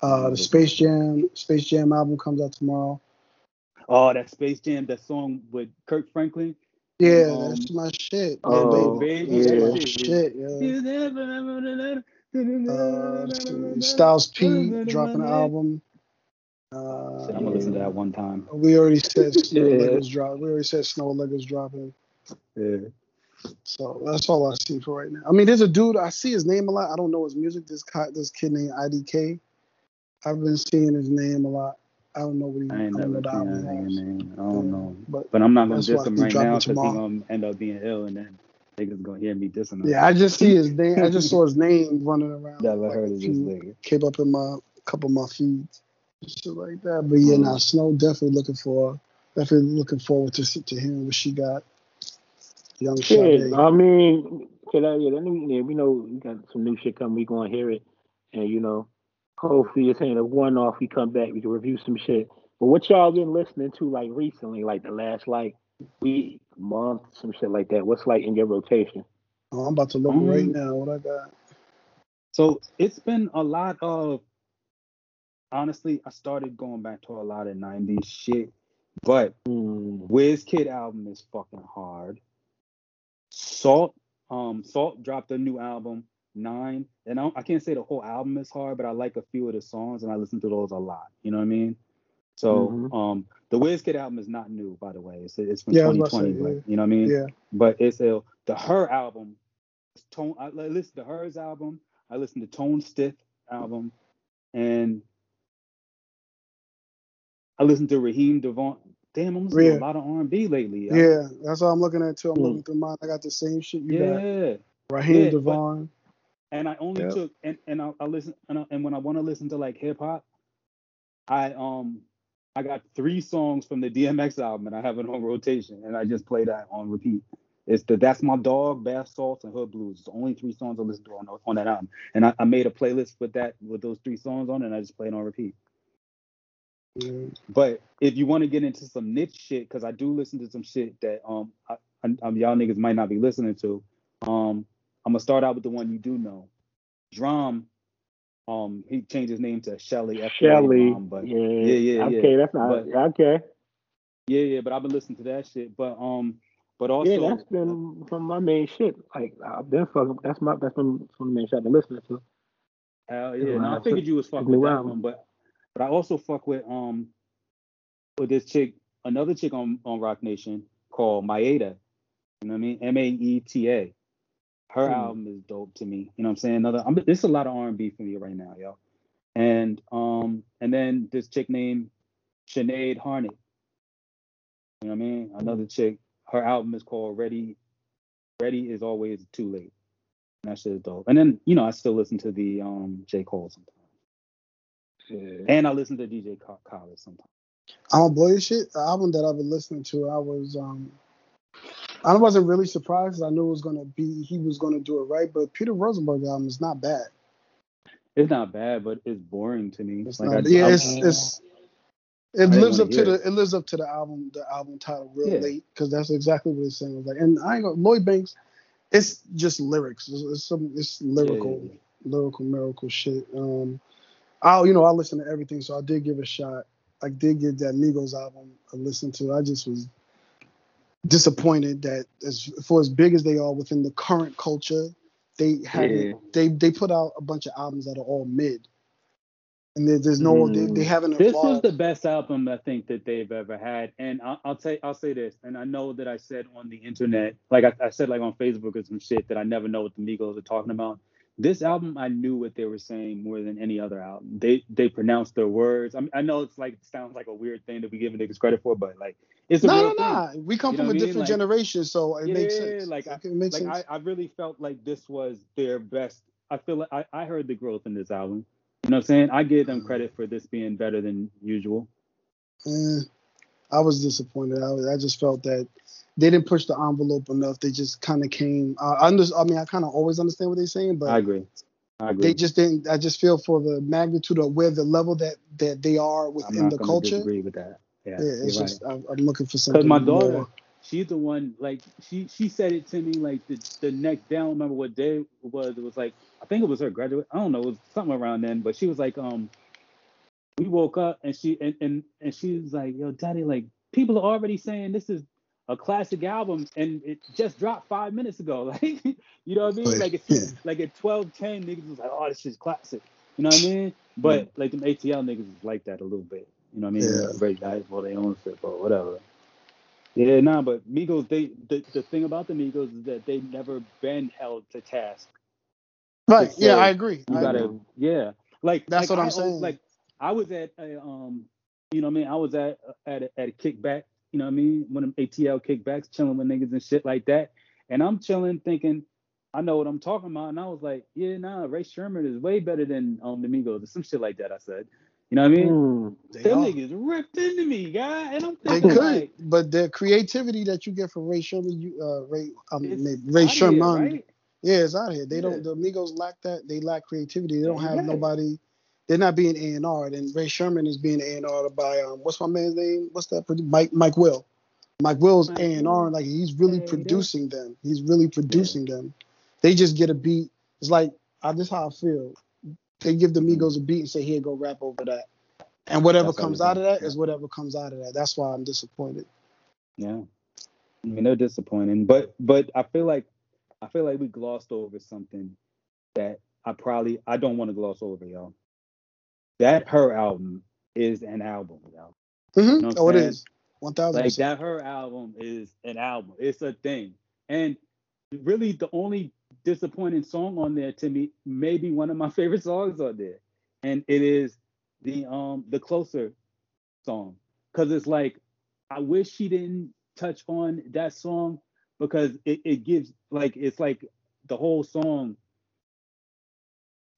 S1: Uh, the Space Jam Space Jam album comes out tomorrow.
S2: Oh, that Space Jam, that song with Kirk Franklin.
S1: Yeah,
S2: Um,
S1: that's my shit.
S3: Oh,
S1: baby.
S2: baby,
S3: yeah.
S1: shit. Yeah. Uh. Styles P dropping an album. Uh,
S2: I'm gonna listen to that one time.
S1: We already said [LAUGHS] Snow
S3: Yeah.
S1: Leggers drop. We already said Snoh Aalegra dropping.
S2: Yeah.
S1: So that's all I see for right now. I mean, there's a dude I see his name a lot. I don't know his music. This this kid named IDK. I've been seeing his name a lot. I don't know what he.
S2: I ain't
S1: I don't know
S2: never
S1: the
S2: seen
S1: album
S2: that nigga name. I don't
S1: Yeah,
S2: know.
S1: But
S2: But I'm not gonna
S1: That's
S2: diss him right now because he gonna end up being ill and then niggas gonna hear me dissing him.
S1: yeah, I just see his name. I just [LAUGHS] saw his name running around.
S2: Never
S1: like,
S2: heard
S1: a
S2: of this nigga.
S1: Came up in my couple of my feeds, shit like that. But yeah,
S2: Mm.
S1: now Snoh definitely looking for, definitely looking forward to to hearing what she got. Young
S3: Shit,
S1: Sade.
S3: I mean, can I, yeah, let me, yeah, we know we got some new shit coming. We gonna hear it, and you know, hopefully it's ain't a one off. We come back, we can review some shit. But what y'all been listening to like recently, like the last like week, month, some shit like that? What's like in your rotation?
S1: Oh, I'm about to look
S2: Um,
S1: right now. What I got?
S2: So it's been a lot of honestly, I started going back to a lot of 90s shit, but
S3: Hmm.
S2: Wizkid album is fucking hard. Sault, um, Sault dropped a new album, Nine, and I, I can't say the whole album is hard, but I like a few of the songs and I listen to those a lot. You know what I mean? So,
S3: Mhm.
S2: um, the Wizkid album is not new, by the way. It's it's from
S1: Yeah, I was about to
S2: 2020,
S1: say,
S2: but
S1: yeah.
S2: you know what I mean?
S1: Yeah.
S2: But it's a the H.E.R. album. Tone. I li- listen to H.E.R.'s album. I listen to Tone Stith album, and I listen to Raheem DeVaughn. Damn, I'm listening
S1: Yeah.
S2: to a lot of R&B lately.
S1: Yeah, that's what I'm looking at too. I'm
S3: Hmm.
S1: looking through mine. I got the same shit you got.
S2: yeah.
S1: Raheem
S2: Yeah, but-
S1: DeVaughn.
S2: And I only
S1: Yep.
S2: took and and I, I listen and, I, and when I want to listen to like hip hop, I um I got three songs from the DMX album and I have it on rotation and I just play that on repeat. It's the That's My Dog, Bath Salts, and Hood Blues. It's the only three songs I listen to on, on that album. And I, I made a playlist with that with those three songs on it and I just play it on repeat.
S1: Yeah.
S2: But if you want to get into some niche shit, because I do listen to some shit that um I, I, um, y'all niggas might not be listening to. Um, I'm gonna start out with the one you do know. DRAM. Um, he changed his name to Shelly.
S3: Shelly,
S2: DRAM, but
S3: yeah,
S2: yeah, yeah, yeah.
S3: Okay, that's not
S2: But-
S3: okay.
S2: yeah, yeah. But I've been listening to that shit. But um, but also
S3: yeah, that's been from my main shit. Like I've been fucking. That's my that's been from the main shit I've been listening to.
S2: Hell yeah. No, I figured you was fucking with that one, but but I also fuck with um with this chick, another chick on on Roc Nation called Maeta. You know what I mean? M A E T A. Her
S3: Hmm.
S2: album is dope to me. You know what I'm saying? Another I'm there's a lot of R and B for me right now, yo. And um and then this chick named Sinead Harnett. You know what I mean? Another chick. Her album is called Ready. Ready is always too late. And that shit is dope. And then, you know, I still listen to the um J. Cole sometimes.
S3: Yeah.
S2: And I listen to DJ Ka- Khaled sometimes.
S1: I'm a boy shit. The album that I've been listening to, I was um I wasn't really surprised. I knew it was gonna be he was gonna do it right, but Peter Rosenberg album is not bad.
S2: It's not bad, but it's boring to me.
S1: It's
S2: like
S1: not,
S2: I,
S1: yeah,
S2: I-
S1: it's it's it lives up to the it lives up to the album the album title real
S2: Yeah.
S1: late because that's exactly what it's saying. It's like and I ain't gonna Lloyd Banks, it's just lyrics. It's, it's some it's lyrical
S2: yeah,
S1: lyrical miracle shit. Um, I'll you know I listen to everything, so I did give a shot. I did give that Migos album a listen to. I just was disappointed that as for as big as they are within the current culture, they haven't
S3: Yeah.
S1: they they put out a bunch of albums that are all mid. And there, there's no they, they mm. haven't
S2: This is the best album I think that they've ever had, and I'll, I'll say I'll say this, and I know that I said on the internet, like I, I said like on Facebook or some shit that I never know what the Migos are talking about. This album, I knew what they were saying more than any other album. They they pronounced their words. I mean, I know it's like sounds like a weird thing that we give niggas credit for, but like it's a
S1: no, no, no. We come
S2: You
S1: from a different
S2: Like-
S1: generation, so it makes sense.
S2: like,
S1: it makes
S2: Like
S1: sense.
S2: I, I really felt like this was their best. I feel like I, I heard the growth in this album. You know what I'm saying? I give them credit for this being better than usual.
S1: Eh, I was disappointed. I, I just felt that they didn't push the envelope enough. They just kind of came. Uh, I, under, I mean, I kind of always understand what they're saying, but
S2: I agree. I agree.
S1: they just didn't. I just feel for the magnitude of where the level that that they are within the culture.
S2: disagree with that. Yeah,
S1: Yeah, it's just
S2: right.
S1: I'm, I'm looking for something.
S2: Because my daughter,
S1: more.
S2: she's the one. Like she she said it to me like the the next day. I don't remember what day it was. It was like I think it was her graduate. I don't know. It was something around then. But she was like, um, we woke up and she and and and she was like, yo, daddy, like people are already saying this is a classic album and it just dropped five minutes ago. [LAUGHS] Like, you know what I mean?
S1: But,
S2: Like it's
S1: yeah.
S2: like at 12, 10, niggas was like, oh, this shit's classic. You know what I mean? But like them ATL niggas is like that a little bit. You know what I mean?
S1: Yeah.
S2: Great guys for their own shit or whatever. Yeah, nah, but Migos, they the, the thing about the Migos is that they've never been held to task.
S1: Right.
S2: to
S1: Yeah, I agree.
S2: You
S1: I
S2: gotta,
S1: agree.
S2: yeah. Like
S1: That's
S2: like
S1: what I'm
S2: I
S1: saying.
S2: Like I was at a, um, you know what I mean? I was at at a, at a kickback. You know what I mean? One of them ATL kickbacks, chilling with niggas and shit like that. And I'm chilling, thinking, I know what I'm talking about. And I was like, yeah, nah, Rae Sremmurd is way better than um the Migos or some shit like that. I said, you know what I mean?
S3: Mm.
S1: They
S2: Them
S1: are.
S2: niggas ripped into me, guy. And I'm
S1: They could,
S2: like,
S1: but the creativity that you get from Rae Sremmurd, you uh, Ray, um, Ray
S2: outta here,
S1: Sherman,
S2: right?
S1: yeah, it's out here. They
S2: Yeah.
S1: don't. The Migos lack that. They lack creativity. They don't have
S2: Yeah.
S1: nobody. They're not being A and R. And Rae Sremmurd is being A and R by um, what's my man's name? What's that? Mike Mike Will. Mike Will's
S2: Mike
S1: A and R.
S2: Will.
S1: Like he's really
S2: Hey,
S1: producing them. He's really producing them. They just get a beat. It's like I this how I feel. They give the Migos a beat and say, "Here, go rap over that." And whatever
S2: That's
S1: comes out of that
S2: Yeah.
S1: is whatever comes out of that. That's why I'm disappointed.
S2: Yeah. I mean they're disappointing. But but I feel like I feel like we glossed over something that I probably I don't want to gloss over, y'all. That her album is an album, y'all.
S1: hmm
S2: know
S1: oh, it is. One thousand.
S2: Like that her album is an album. It's a thing. And really the only disappointing song on there to me, maybe one of my [LAUGHS] favorite songs on there. And it is the um the closer song. Cause it's like I wish she didn't touch on that song because it, it gives like it's like the whole song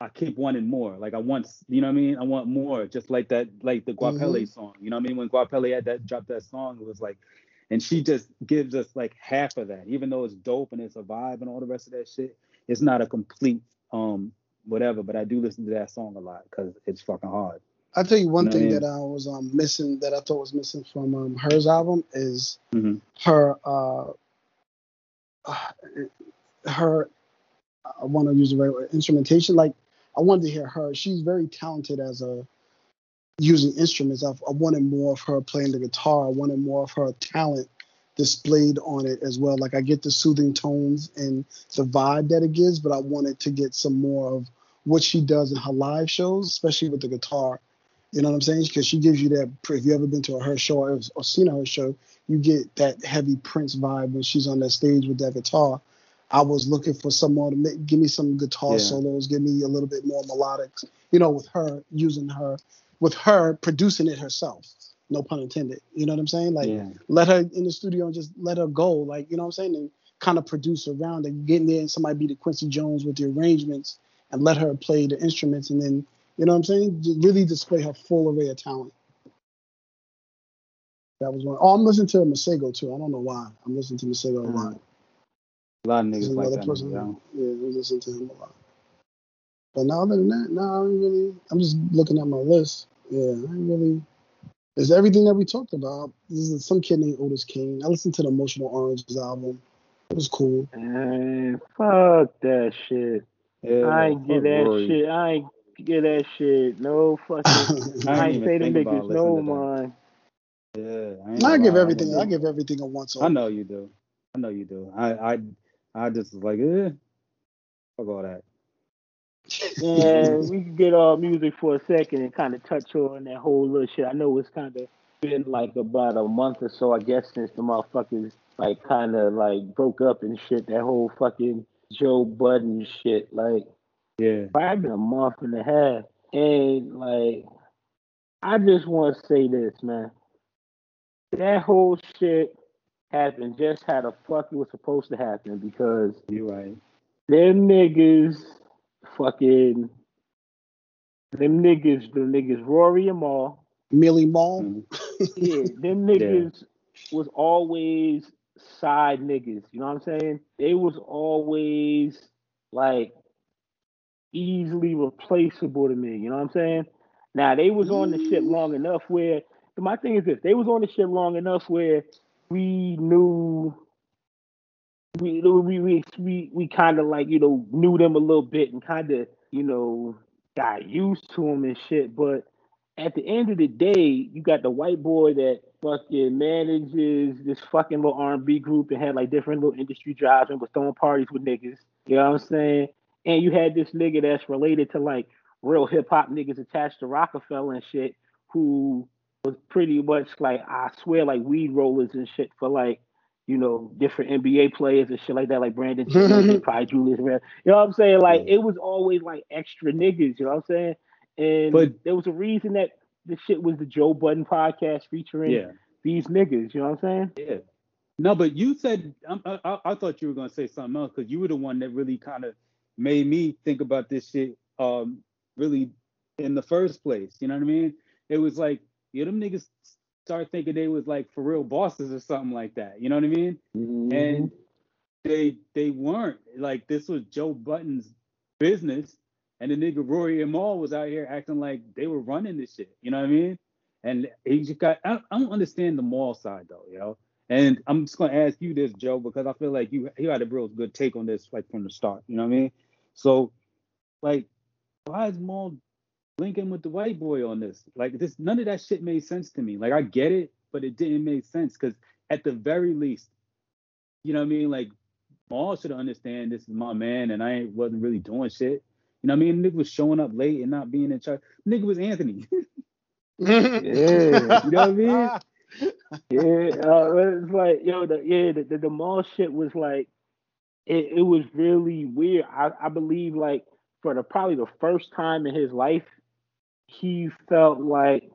S2: I keep wanting more. Like I want, you know what I mean? I want more, just like that, like the Guapele song. You know what I mean? When Guapele had that dropped that song, it was like, and she just gives us like half of that, even though it's dope and it's a vibe and all the rest of that shit. It's not a complete um whatever, but I do listen to that song a lot because it's fucking hard.
S1: I'll tell you one
S2: You know
S1: thing
S2: I
S1: that I was um, missing that I thought was missing from um, H.E.R.'s album is
S2: Mhm.
S1: her uh, her I want to use the right word instrumentation. Like I wanted to hear her. She's very talented as a using instruments. I've, I wanted more of her playing the guitar. I wanted more of her talent displayed on it as well. Like I get the soothing tones and the vibe that it gives, but I wanted to get some more of what she does in her live shows, especially with the guitar. You know what I'm saying? Because she gives you that. If you ever been to her show or, or seen her show, you get that heavy Prince vibe when she's on that stage with that guitar. I was looking for someone to make, give me some guitar
S2: Yeah.
S1: solos, give me a little bit more melodics. You know, with her using her, with her producing it herself. No pun intended. You know what I'm saying? Like
S2: yeah.
S1: let her in the studio and just let her go. Like, you know what I'm saying? And kind of produce around it. Get in there and somebody be the Quincy Jones with the arrangements and let her play the instruments and then, you know what I'm saying? Just really display her full array of talent. That was one. Oh, I'm listening to Masego too. I don't know why. I'm listening to Masego a
S2: Mm.
S1: lot.
S2: A lot of niggas like that.
S1: person.
S2: Nigga,
S1: Yeah, we listen to him a lot. But now other than that, no, I ain't really. I'm just looking at my list. Yeah, I ain't really. It's everything that we talked about. This is some kid named Otis Kane. I listened to the Emotional Oranges album. It was cool.
S3: Man, fuck that shit.
S2: yeah,
S3: I ain't get that
S2: Rory.
S3: shit. I ain't get that shit. No fucking. [LAUGHS]
S2: I
S3: I
S2: ain't
S3: ain't say
S2: even
S3: them niggas no
S2: listening to that.
S3: man.
S2: Yeah, I,
S1: I give everything. I give everything a once over.
S2: I know you do. I know you do. I I I just was like, eh, fuck all that.
S3: Yeah, we can get off music for a second and kind of touch on that whole little shit. I know it's kind of been like about a month or so, I guess, since the motherfuckers like kind of like broke up and shit. That whole fucking Joe Budden shit, like
S2: Yeah.
S3: probably been a month and a half. And like, I just want to say this, man. That whole shit happened just how the fuck it was supposed to happen because
S2: you're right.
S3: them niggas fucking them niggas, the niggas Rory and Mal,
S1: Millie Mall.
S2: Mhm.
S3: yeah, them [LAUGHS] niggas was always side niggas. You know what I'm saying? They was always like easily replaceable to me. You know what I'm saying? Now they was on the ship long enough where my thing is this: they was on the ship long enough where we knew. We we we we, we kind of like you know knew them a little bit and kind of you know got used to them and shit. But at the end of the day, you got the white boy that fucking manages this fucking little R&B group and had like different little industry jobs and was throwing parties with niggas. You know what I'm saying? And you had this nigga that's related to like real hip hop niggas attached to Roc-A-Fella and shit, who was pretty much like I swear like weed rollers and shit for like you know different NBA players and shit like that, like Brandon and probably Julius Randle. You know what I'm saying? Like
S2: Yeah.
S3: it was always like extra niggas. You know what I'm saying? And
S2: But-
S3: there was a reason that the shit was the Joe Budden podcast featuring
S2: Yeah.
S3: these niggas. You know what I'm saying?
S2: Yeah. No, but you said um, I, I, I thought you were gonna say something else because you were the one that really kind of made me think about this shit. Um, really in the first place. You know what I mean? It was like yeah, them niggas start thinking they was like for real bosses or something like that. You know what I mean?
S3: Mm-hmm.
S2: And they they weren't like this was Joe Budden's business, and the nigga Rory and Mal was out here acting like they were running this shit. You know what I mean? And he just got I, I don't understand the Mal side though, you know. And I'm just gonna ask you this, Joe, because I feel like you you had a real good take on this like from the start. You know what I mean? So, like, why is Mal linking with the white boy on this? Like, this none of that shit made sense to me. Like, I get it, but it didn't make sense because at the very least, you know what I mean? Like, Mal should understand this is my man, and I wasn't really doing shit. You know what I mean? Nigga was showing up late and not being in charge. Nigga was Anthony. [LAUGHS]
S3: Yeah.
S2: You know what I mean? [LAUGHS]
S3: Yeah, uh, it's like yo, the yeah, the, the, the mall shit was like, it, it was really weird. I, I believe like for the probably the first time in his life, he felt like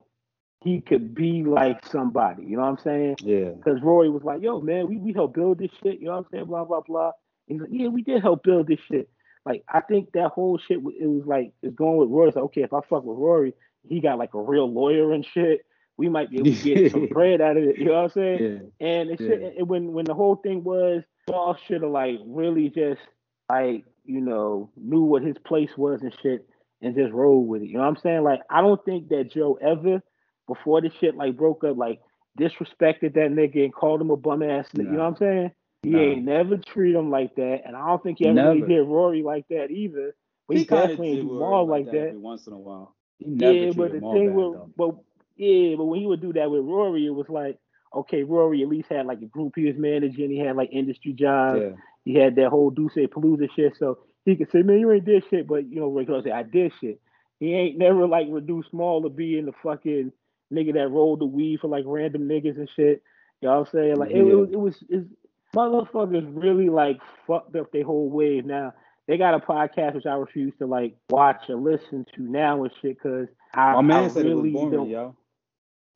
S3: he could be like somebody. You know what I'm saying?
S2: Yeah.
S3: Because Rory was like, yo, man, we, we helped build this shit. You know what I'm saying? Blah, blah, blah. He's like, yeah, we did help build this shit. Like, I think that whole shit, it was like, it's going with Rory. It's like, okay, if I fuck with Rory, he got like a real lawyer and shit. We might be able to get [LAUGHS] some bread out of it. You know what I'm saying?
S2: Yeah.
S3: And it
S2: Yeah.
S3: and when when the whole thing was, Paul should have like really just like you know knew what his place was and shit, and just rolled with it. You know what I'm saying? Like I don't think that Joe ever before the shit like broke up like disrespected that nigga and called him a bum ass. nigga. You know what I'm saying? He
S2: Nah.
S3: ain't never treat him like that, and I don't think he ever really did Rory like that either. But he,
S2: kinda
S3: definitely
S2: did
S3: do Mal like that.
S2: every once in a while. He never
S3: Yeah, but the thing with but yeah, but when he would do that with Rory, it was like okay, Rory at least had like a group he was managing. He had like industry jobs.
S2: Yeah.
S3: He had that whole Duce Palooza shit, so he could say, "Man, you ain't did shit," but you know, Ray Clark say, "I did shit." He ain't never like reduced small to being the fucking nigga that rolled the weed for like random niggas and shit. You know what I'm saying? Like it,
S2: Yeah.
S3: it was, it was, it's, motherfuckers really like fucked up their whole wave. Now they got a podcast which I refuse to like watch or listen to now and shit because I,
S2: My man
S3: I
S2: said
S3: really
S2: it was boring,
S3: don't.
S2: yo.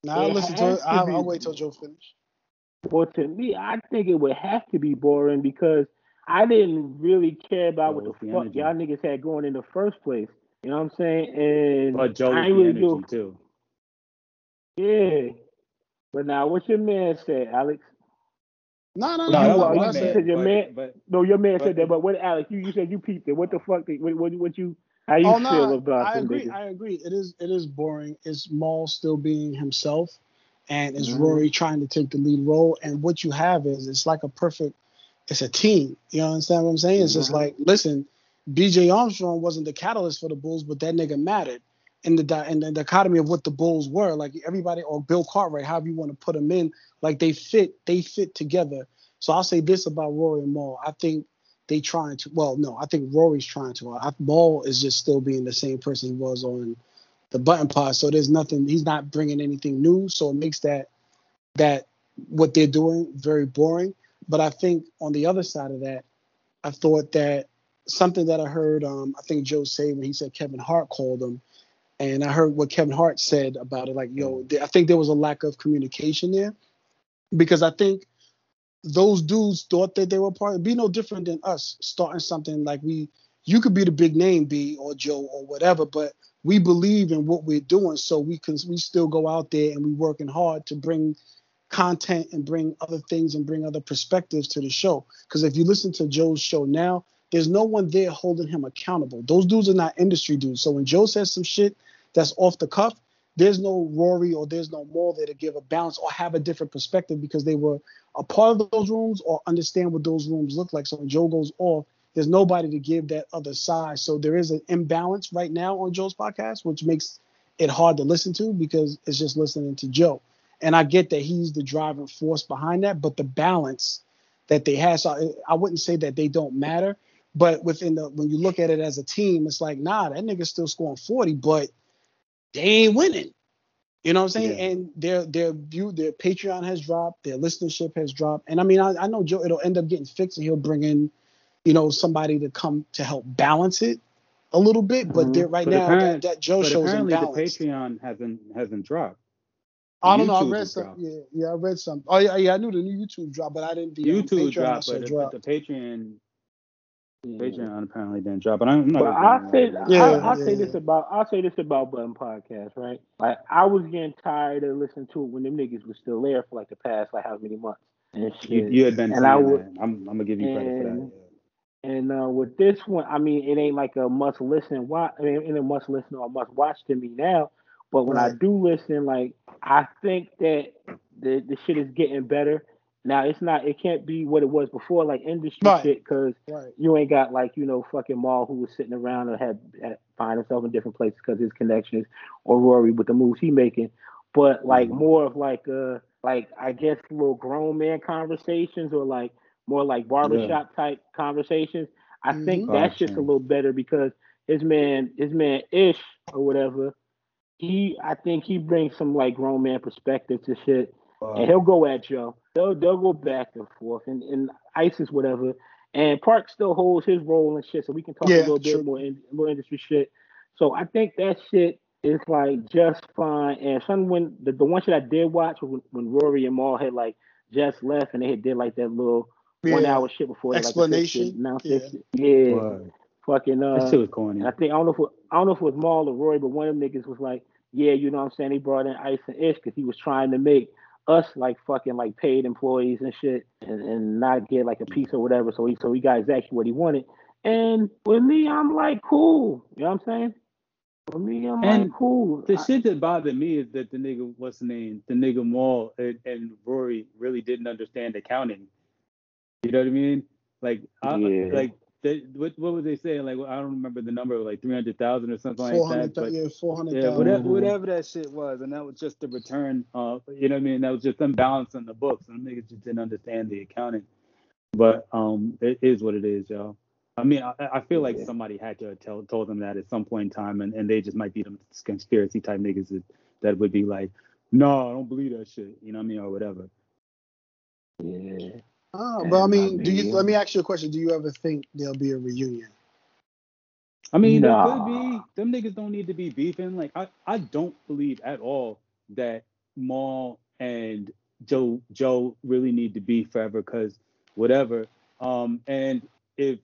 S1: Now I'll listen to it. I'll, I'll wait till Joe finish.
S3: Well, to me, I think it would have to be boring because I didn't really care about
S2: Oh,
S3: what the
S2: the
S3: fuck
S2: energy.
S3: y'all niggas had going in the first place. You know what I'm saying? And
S2: But Joe
S3: I ain't really
S2: energy
S3: do.
S2: too.
S3: Yeah. But now, what your man said, Alex?
S1: No, no, no.
S2: No, that
S1: no,
S3: are-
S2: was
S1: what
S2: my
S1: I
S3: you
S1: said-
S3: said your
S2: but,
S3: man-
S2: but
S3: No, your man
S2: But-
S3: said that. But what, Alex? You, you said you peeped it. What the fuck? did- What, what, what you? How you
S1: oh
S3: feel
S1: no,
S3: about
S1: I agree.
S3: niggas?
S1: I agree. It is it is boring. It's Mal still being himself, and it's
S3: Mhm.
S1: Rory trying to take the lead role. And what you have is it's like a perfect. It's a team. You understand what I'm saying? It's just
S3: Mhm.
S1: like listen, B.J. Armstrong wasn't the catalyst for the Bulls, but that nigga mattered. in the di- in the dichotomy of what the Bulls were. Like everybody or Bill Cartwright, however you want to put them in, like they fit they fit together. So I'll say this about Rory and Mal. I think they trying to. Well, no, I think Rory's trying to. I, Mal is just still being the same person he was on the Budden pod. So there's nothing. He's not bringing anything new. So it makes that that what they're doing very boring. But I think on the other side of that, I thought that something that I heard, um, I think Joe say when he said Kevin Hart called him, and I heard what Kevin Hart said about it. Like, yo, I think there was a lack of communication there because I think those dudes thought that they were part. It'd be no different than us starting something like we. You could be the big name, B or Joe or whatever, but we believe in what we're doing, so we can we still go out there and we working hard to bring content and bring other things and bring other perspectives to the show. Because if you listen to Joe's show now, there's no one there holding him accountable. Those dudes are not industry dudes. So when Joe says some shit that's off the cuff, there's no Rory or there's no more there to give a balance or have a different perspective because they were a part of those rooms or understand what those rooms look like. So when Joe goes off, there's nobody to give that other side. So there is an imbalance right now on Joe's podcast, which makes it hard to listen to because it's just listening to Joe. And I get that he's the driving force behind that, but the balance that they have, so I, I wouldn't say that they don't matter, but within the when you look at it as a team, it's like, nah, that nigga's still scoring 40, but they ain't winning. You know what I'm saying? Yeah. And their their view, their Patreon has dropped, their listenership has dropped. And I mean, I, I know Joe, it'll end up getting fixed, and he'll bring in, you know, somebody to come to help balance it a little bit. But mm-hmm. right but now, that, that Joe shows
S2: apparently the Patreon hasn't hasn't dropped.
S1: I don't know. I read some. Yeah, yeah, I read some. Oh yeah, yeah. I knew the new YouTube drop, but I didn't. The
S2: YouTube dropped, but,
S1: drop.
S2: but the Patreon Patreon apparently didn't drop, but I'm not.
S3: But I'll say, yeah, I, I'll yeah. say this about, I'll say this about Budden Podcast, right? Like I was getting tired of listening to it when them niggas was still there for like the past like how many months and shit.
S2: You, you had been, and I would, I'm, I'm gonna give you credit and, for that.
S3: Yeah. And uh, with this one, I mean, it ain't like a must listen. Watch, I mean, it a must listen or must watch to me now. But when right. I do listen, like I think that the the shit is getting better. Now it's not. It can't be what it was before, like industry right. shit, because right. you ain't got like you know fucking Mal who was sitting around and had, had find himself in different places because his connections, or Rory with the moves he making. But like mm-hmm. more of like uh like I guess little grown man conversations or like more like barbershop yeah. type conversations. I mm-hmm. think that's just a little better because his man, his man Ish or whatever, he I think he brings some like grown man perspective to shit and he'll go at Joe. They'll they'll go back and forth, and, and ISIS whatever. And Park still holds his role and shit, so we can talk yeah, a little true. bit more in, more industry shit. So I think that shit is like just fine. And some when the, the one shit I did watch when, when Rory and Mal had like just left and they had did like that little yeah. one hour shit before
S1: explanation.
S3: Like, yeah, yeah. Right. fucking uh.
S2: That shit was corny.
S3: I think I don't know if it, I don't know if it was Mal or Rory, but one of them niggas was like, yeah, you know what I'm saying. He brought in Ice and Ish because he was trying to make us like fucking like paid employees and shit and, and not get like a piece or whatever. So he so he got exactly what he wanted. And with me, I'm like cool. You know what I'm saying? For me, I'm and like cool.
S2: The I, shit that bothered me is that the nigga, what's the name? The nigga Mal and, and Rory really didn't understand accounting. You know what I mean? Like, I, yeah. like they, what, what was they saying? Like, I don't remember the number, like three hundred thousand or something like that. But,
S1: yeah, four hundred
S2: Yeah, whatever, whatever that shit was, and that was just the return. Uh, you know what I mean? That was just them balancing the books, and niggas just didn't understand the accounting. But um, it is what it is, y'all. I mean, I, I feel like yeah. somebody had to tell told them that at some point in time, and, and they just might be them conspiracy type niggas that, that would be like, no, I don't believe that shit. You know what I mean, or whatever.
S3: Yeah.
S1: Oh, but I mean, I mean, do you? Let me ask you a question. Do you ever think there'll be a reunion?
S2: I mean, nah. there could be. Them niggas don't need to be beefing. Like, I, I don't believe at all that Mal and Joe Joe really need to be forever because whatever. Um, and if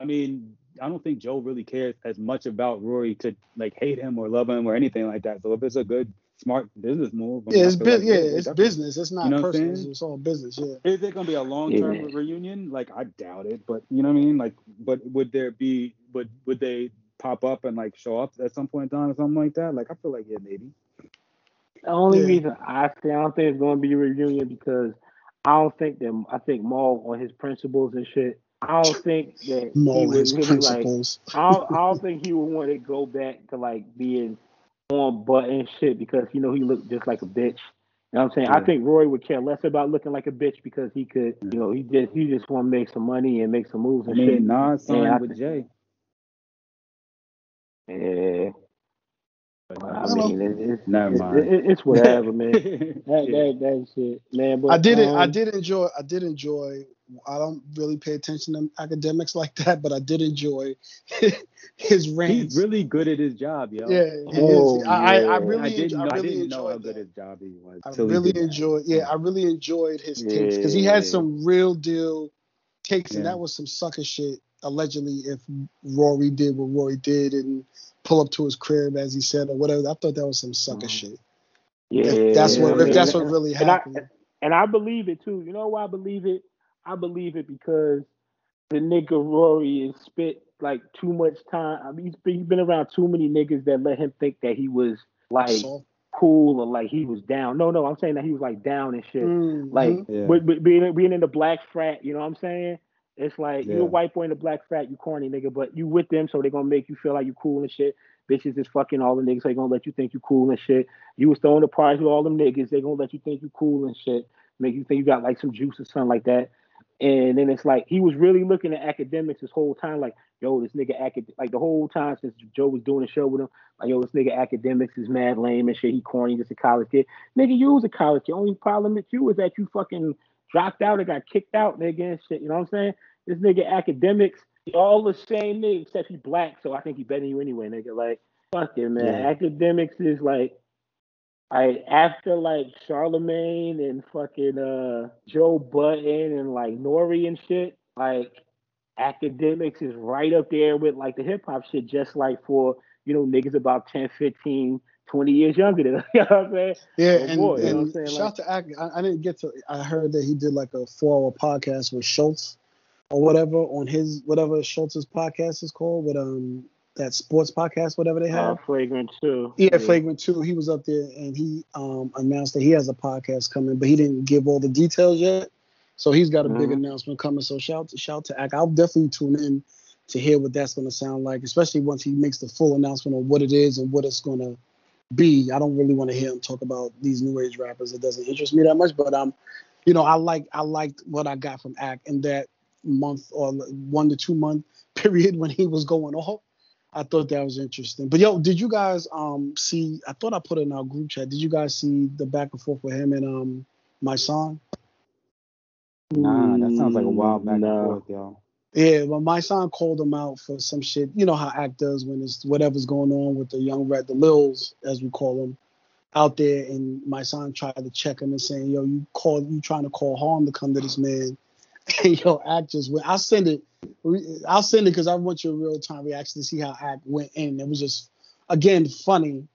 S2: I mean, I don't think Joe really cares as much about Rory to like hate him or love him or anything like that. So if it's a good smart business move.
S1: yeah, it's bu- like, yeah, it's business. It's not you know personal. It's all business. Yeah.
S2: Is it gonna be a long term yeah. reunion? Like I doubt it, but you know what I mean. Like, but would there be? Would would they pop up and like show up at some point Don, or something like that? Like I feel like yeah, maybe.
S3: The only yeah. reason I say I don't think it's gonna be a reunion because I don't think that I think Mal on his principles and shit. I don't think that he
S1: Mal
S3: would
S1: his
S3: really like.
S1: principles.
S3: I don't, I don't [LAUGHS] think he would want to go back to like being on Budden shit because you know he looked just like a bitch. You know what I'm saying? I think Roy would care less about looking like a bitch because he could, you know, he just he just want to make some money and make some moves
S2: I
S3: and shit.
S2: mean, Nas signed
S3: Yeah,
S2: with
S3: think-
S2: Jay.
S3: Yeah, I
S1: I
S3: mean, it, it's
S2: Never
S3: it,
S2: mind.
S3: it, it's [LAUGHS] whatever, man. [LAUGHS] That,
S2: Yeah.
S3: that that shit, man. But
S1: I did it. I
S3: um,
S1: did enjoy. I did enjoy. I don't really pay attention to Akademiks like [LAUGHS] that, but I did enjoy [LAUGHS] his rants.
S2: He's really good at his job, yo.
S1: yeah,
S3: Oh.
S1: I, I, I really,
S2: I didn't,
S1: I
S2: I
S1: really
S2: didn't know how
S1: enjoyed
S2: good
S1: that.
S2: his job he was.
S1: I really
S2: that.
S1: enjoyed. Yeah, I really enjoyed his takes because he had
S3: Yeah.
S1: some real deal takes, and that was some sucker shit. Allegedly, if Rory did what Rory did and pull up to his crib as he said or whatever, I thought that was some sucker
S3: Mhm.
S1: shit.
S3: yeah,
S1: If that's what,
S2: yeah,
S1: if that's
S2: yeah.
S1: what really
S3: and I,
S1: happened.
S3: and I believe it too. You know why I believe it? I believe it because the nigga Rory has spent like too much time. I mean, he's been, he's been around too many niggas that let him think that he was like
S1: So,
S3: cool or like he was down. No, no, I'm saying that he was like down and shit.
S1: mhm.
S3: Like
S2: Yeah.
S3: but, but being being in the black frat, you know what I'm saying? It's like
S2: you're
S3: a white boy in the black frat, you corny nigga, but you with them, so they're gonna make you feel like you're cool and shit. Bitches is fucking all the niggas, so they gonna let you think you cool and shit. You was throwing the parties with all them niggas, they gonna let you think you cool and shit. Make you think you got like some juice or something like that. And then it's like he was really looking at Akademiks this whole time, like, yo, this nigga acad like the whole time since Joe was doing the show with him, like, yo, this nigga Akademiks is mad lame and shit. He corny, just a college kid. Nigga, you was a college kid. Only problem with you is that you fucking dropped out and got kicked out, nigga, and shit. You know what I'm saying? This nigga Akademiks, all the same nigga, except he black, so I think he better than you anyway, nigga. Like, fuck it, man.
S2: Yeah.
S3: Akademiks is like I after like Charlemagne and fucking uh Joe Budden and like Nori and shit, like Akademiks is right up there with like the hip hop shit, just like for you know niggas about 10, 15, 20 years younger than [LAUGHS] us. You know what I'm saying?
S1: Yeah,
S3: Oh,
S1: and,
S3: boy, you know what I'm saying?
S1: shout to Ak. I, I didn't get to. I heard that he did like a four-hour podcast with Schulz or whatever on his whatever Schulz's podcast is called with um that sports podcast, whatever they have.
S3: Uh, flagrant too.
S1: yeah, Flagrant too. He was up there and he um announced that he has a podcast coming, but he didn't give all the details yet. So he's got a big
S3: Mhm.
S1: announcement coming. So shout to shout to Ak. I'll definitely tune in to hear what that's going to sound like, especially once he makes the full announcement on what it is and what it's going to be. I don't really want to hear him talk about these new age rappers. It doesn't interest me that much, but um, you know, I like I liked what I got from Ak in that month or one to two month [LAUGHS] period when he was going off. I thought that was interesting. But yo, did you guys um see? I thought I put it in our group chat. Did you guys see the back and forth with him and um my son?
S2: Nah, that sounds like a wild back
S3: Nah.
S2: and forth, y'all.
S1: Yeah, well, my son called him out for some shit. You know how Ak does when it's whatever's going on with the young rat, the Lils, as we call them, out there. And my son tried to check him and saying, "Yo, you call you trying to call harm to come to this man." [LAUGHS] Yo, Ak just went. I'll send it. I'll send it because I want your real time reaction to see how Ak went in. It was just again funny,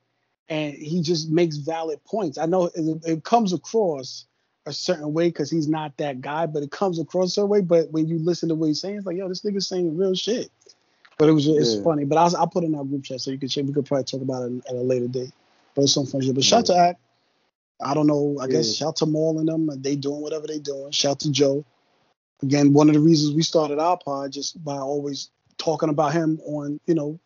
S1: and he just makes valid points. I know it, it comes across a certain way because he's not that guy, but it comes across a certain way. But when you listen to what he's saying, it's like, yo, this nigga's saying real shit. But it was it's
S2: Yeah.
S1: funny. But I'll, I'll put it in our group chat so you can check. We could probably talk about it at a later date. But it's some fun shit. But shout to Ak. I don't know. I guess shout to Mal and them. They doing whatever they doing. Shout to Joe. Again, one of the reasons we started our pod just by always talking about him on, you know,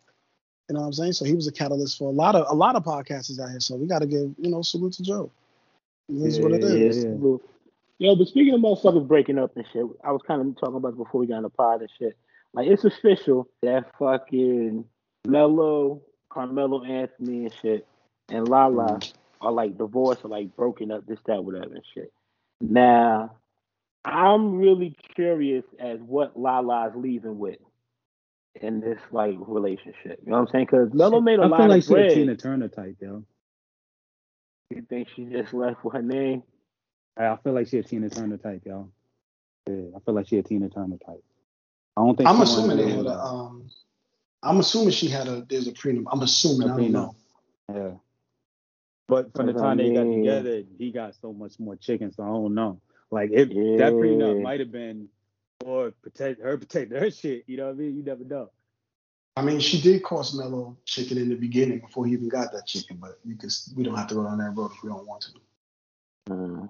S1: you know what I'm saying. So he was a catalyst for a lot of a lot of podcasters out here. So we got to give you know salute to Joe. It is what it
S2: Yeah,
S1: is.
S2: yeah.
S3: Yo, Yo, but speaking of motherfuckers breaking up and shit, I was kind of talking about it before we got in the pod and shit. Like it's official that fucking Melo, Carmelo Anthony and shit, and Lala mm. are like divorced or like broken up, this, that, whatever and shit. Now, I'm really curious as what Lala's leaving with in this like relationship. You know what I'm saying? Because Melo made a
S2: I
S3: lot
S2: feel like
S3: of
S2: she a. Tina Turner type, yo.
S3: You think she just left with her name?
S2: I I feel like she a Tina Turner type, yo. Yeah, I feel like she a Tina Turner type. I don't think
S1: I'm assuming they had a.
S2: that.
S1: Um, I'm assuming she had a. There's a prenup. I'm assuming.
S2: A
S1: I don't know.
S2: Yeah. But from the
S3: That's what I
S2: time they got together, he got so much more chicken, so I don't know. Like if that prenup
S3: Yeah.
S2: might have been for protect her protecting her shit, you know what I mean? You never know.
S1: I mean, she did cost Melo chicken in the beginning before he even got that chicken, but we can. We don't have to go down that road if we don't want to.
S3: Mm.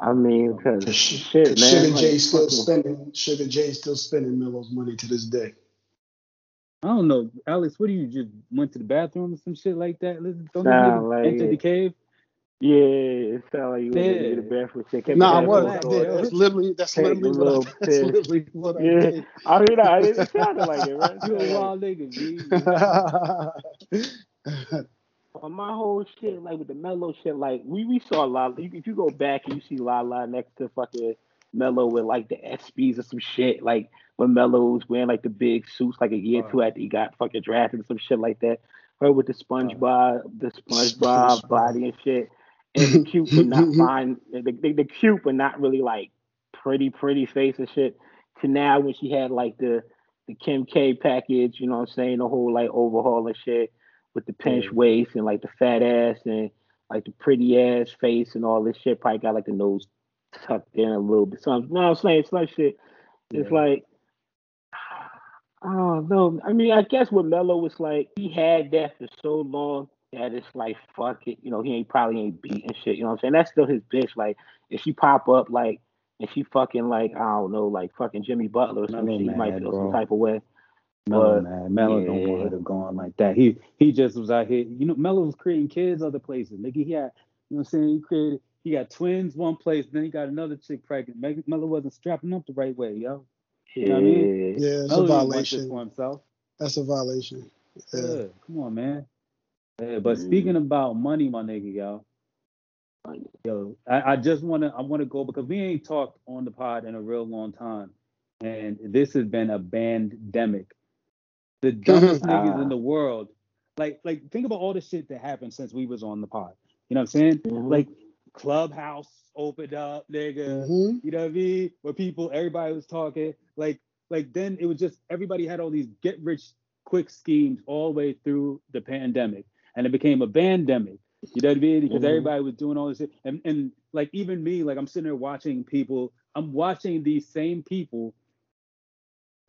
S3: I mean, because
S1: Cause,
S3: shit,
S1: cause
S3: man.
S1: Sugar
S3: like,
S1: J still
S3: fucking-
S1: spending. Sugar J still spending Melo's money to this day.
S2: I don't know, Alex. What do you just went to the bathroom or some shit like that? Listen, Don't
S3: Sound
S2: you
S3: like
S2: enter the cave?
S3: Yeah, it sounded like you went
S2: Yeah.
S3: to the bathroom. Shit, kept
S1: Nah, I was.
S3: headphones
S1: I did. That's literally. That's
S3: Take
S1: literally
S3: a
S1: what I.
S3: little [LAUGHS]
S1: That's literally what I
S3: Yeah,
S1: did.
S3: I mean, nah, it, it sounded like it, right? [LAUGHS]
S2: You a wild nigga, B. [LAUGHS]
S3: On my whole shit, like with the Melo shit, like we, we saw a lot. You, if you go back and you see Lala next to fucking Melo with like the SBs or some shit, like when Melo was wearing like the big suits like a year or two uh. after he got fucking drafted and some shit like that. Her with the uh. SpongeBob, the SpongeBob
S1: SpongeBob.
S3: body and shit, and cute but not mm-hmm. fine. The, the, the cute but not really like pretty pretty face and shit. To now when she had like the the Kim K package, you know what I'm saying, the whole like overhaul and shit with the pinch waist and like the fat ass and like the pretty ass face and all this shit. Probably got like the nose tucked in a little bit. So I'm, no, I'm saying it's like shit. It's
S2: Yeah.
S3: like [SIGHS] I don't know. I mean, I guess what Melo was like, he had that for so long that it's like fuck it. You know, he ain't probably ain't beating shit. You know what I'm saying? That's still his bitch. Like if she pop up like and she fucking like I don't know, like fucking Jimmy Butler or something,
S2: Melo
S3: he might
S2: mad,
S3: feel
S2: bro.
S3: some type of way.
S2: Melo,
S3: But,
S2: man, Melo don't want her to go on like that. He he just was out here. You know, Melo was creating kids other places. Nigga, he had, you know, what I'm saying he created. He got twins one place, then he got another chick pregnant. Meg- Melo wasn't strapping up the right way, yo.
S3: Yeah,
S2: You know what I mean?
S1: yeah, it's a
S2: Melo didn't want this
S1: violation.
S2: for himself.
S1: That's a violation. Yeah.
S2: Yeah, come on, man. Yeah, but
S3: Mm.
S2: speaking about money, my nigga, yo, yo, I, I just wanna I wanna go because we ain't talked on the pod in a real long time, and this has been a pandemic. The [LAUGHS] dumbest niggas
S3: Ah.
S2: in the world, like like think about all the shit that happened since we was on the pod. You know what I'm saying?
S3: Mhm.
S2: Like Clubhouse opened up, nigga.
S1: hmm
S2: You know what I mean? Where people, everybody was talking. Like, like then it was just everybody had all these get rich quick schemes all the way through the pandemic, and it became a pandemic. You know what I mean? Because
S3: Mhm.
S2: everybody was doing all this shit, and and like even me, like I'm sitting there watching people. I'm watching these same people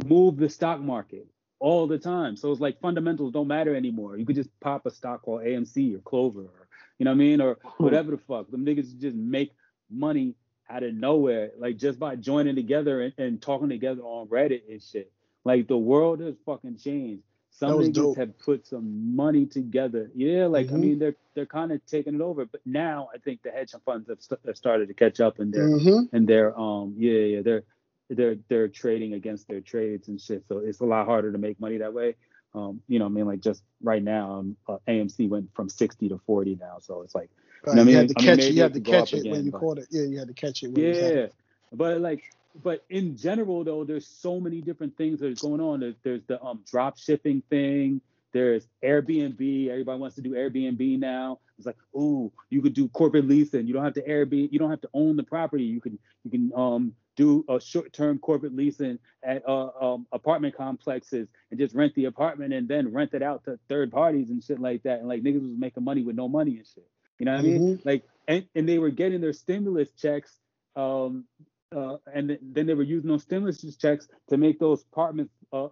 S2: move the stock market all the time. So it's like fundamentals don't matter anymore. You could just pop a stock called AMC or Clover, or you know what I mean, or whatever the fuck. Them niggas just make money out of nowhere, like just by joining together and, and talking together on Reddit and shit. Like the world has fucking changed. Some niggas
S1: dope.
S2: have put some money together. Yeah, like I
S1: Mhm.
S2: mean, they're they're kind of taking it over. But now I think the hedge funds have, st- have started to catch up and they're
S1: hmm
S2: and they're um yeah yeah they're they're they're trading against their trades and shit. So it's a lot harder to make money that way. Um, you know, I mean, like just right now, um, uh, AMC went from 60 to 40 now. So it's like
S1: Right.
S2: know what I
S1: you
S2: mean?
S1: had to
S2: I
S1: catch
S2: maybe
S1: it. You had to
S2: could go up
S1: catch it when you
S2: but-
S1: caught it. Yeah, you had to catch it when it
S2: yeah, but like, but in general though, there's so many different things that are going on. There's, there's the um drop shipping thing. There's Airbnb. Everybody wants to do Airbnb now. It's like, ooh, you could do corporate leasing. You don't have to Airbnb. You don't have to own the property. You can you can um do a short-term corporate leasing at uh, um, apartment complexes and just rent the apartment and then rent it out to third parties and shit like that. And like niggas was making money with no money and shit. You know what I mean? Like, and, and they were getting their stimulus checks, um, uh, and then they were using those stimulus checks to make those apartments, uh,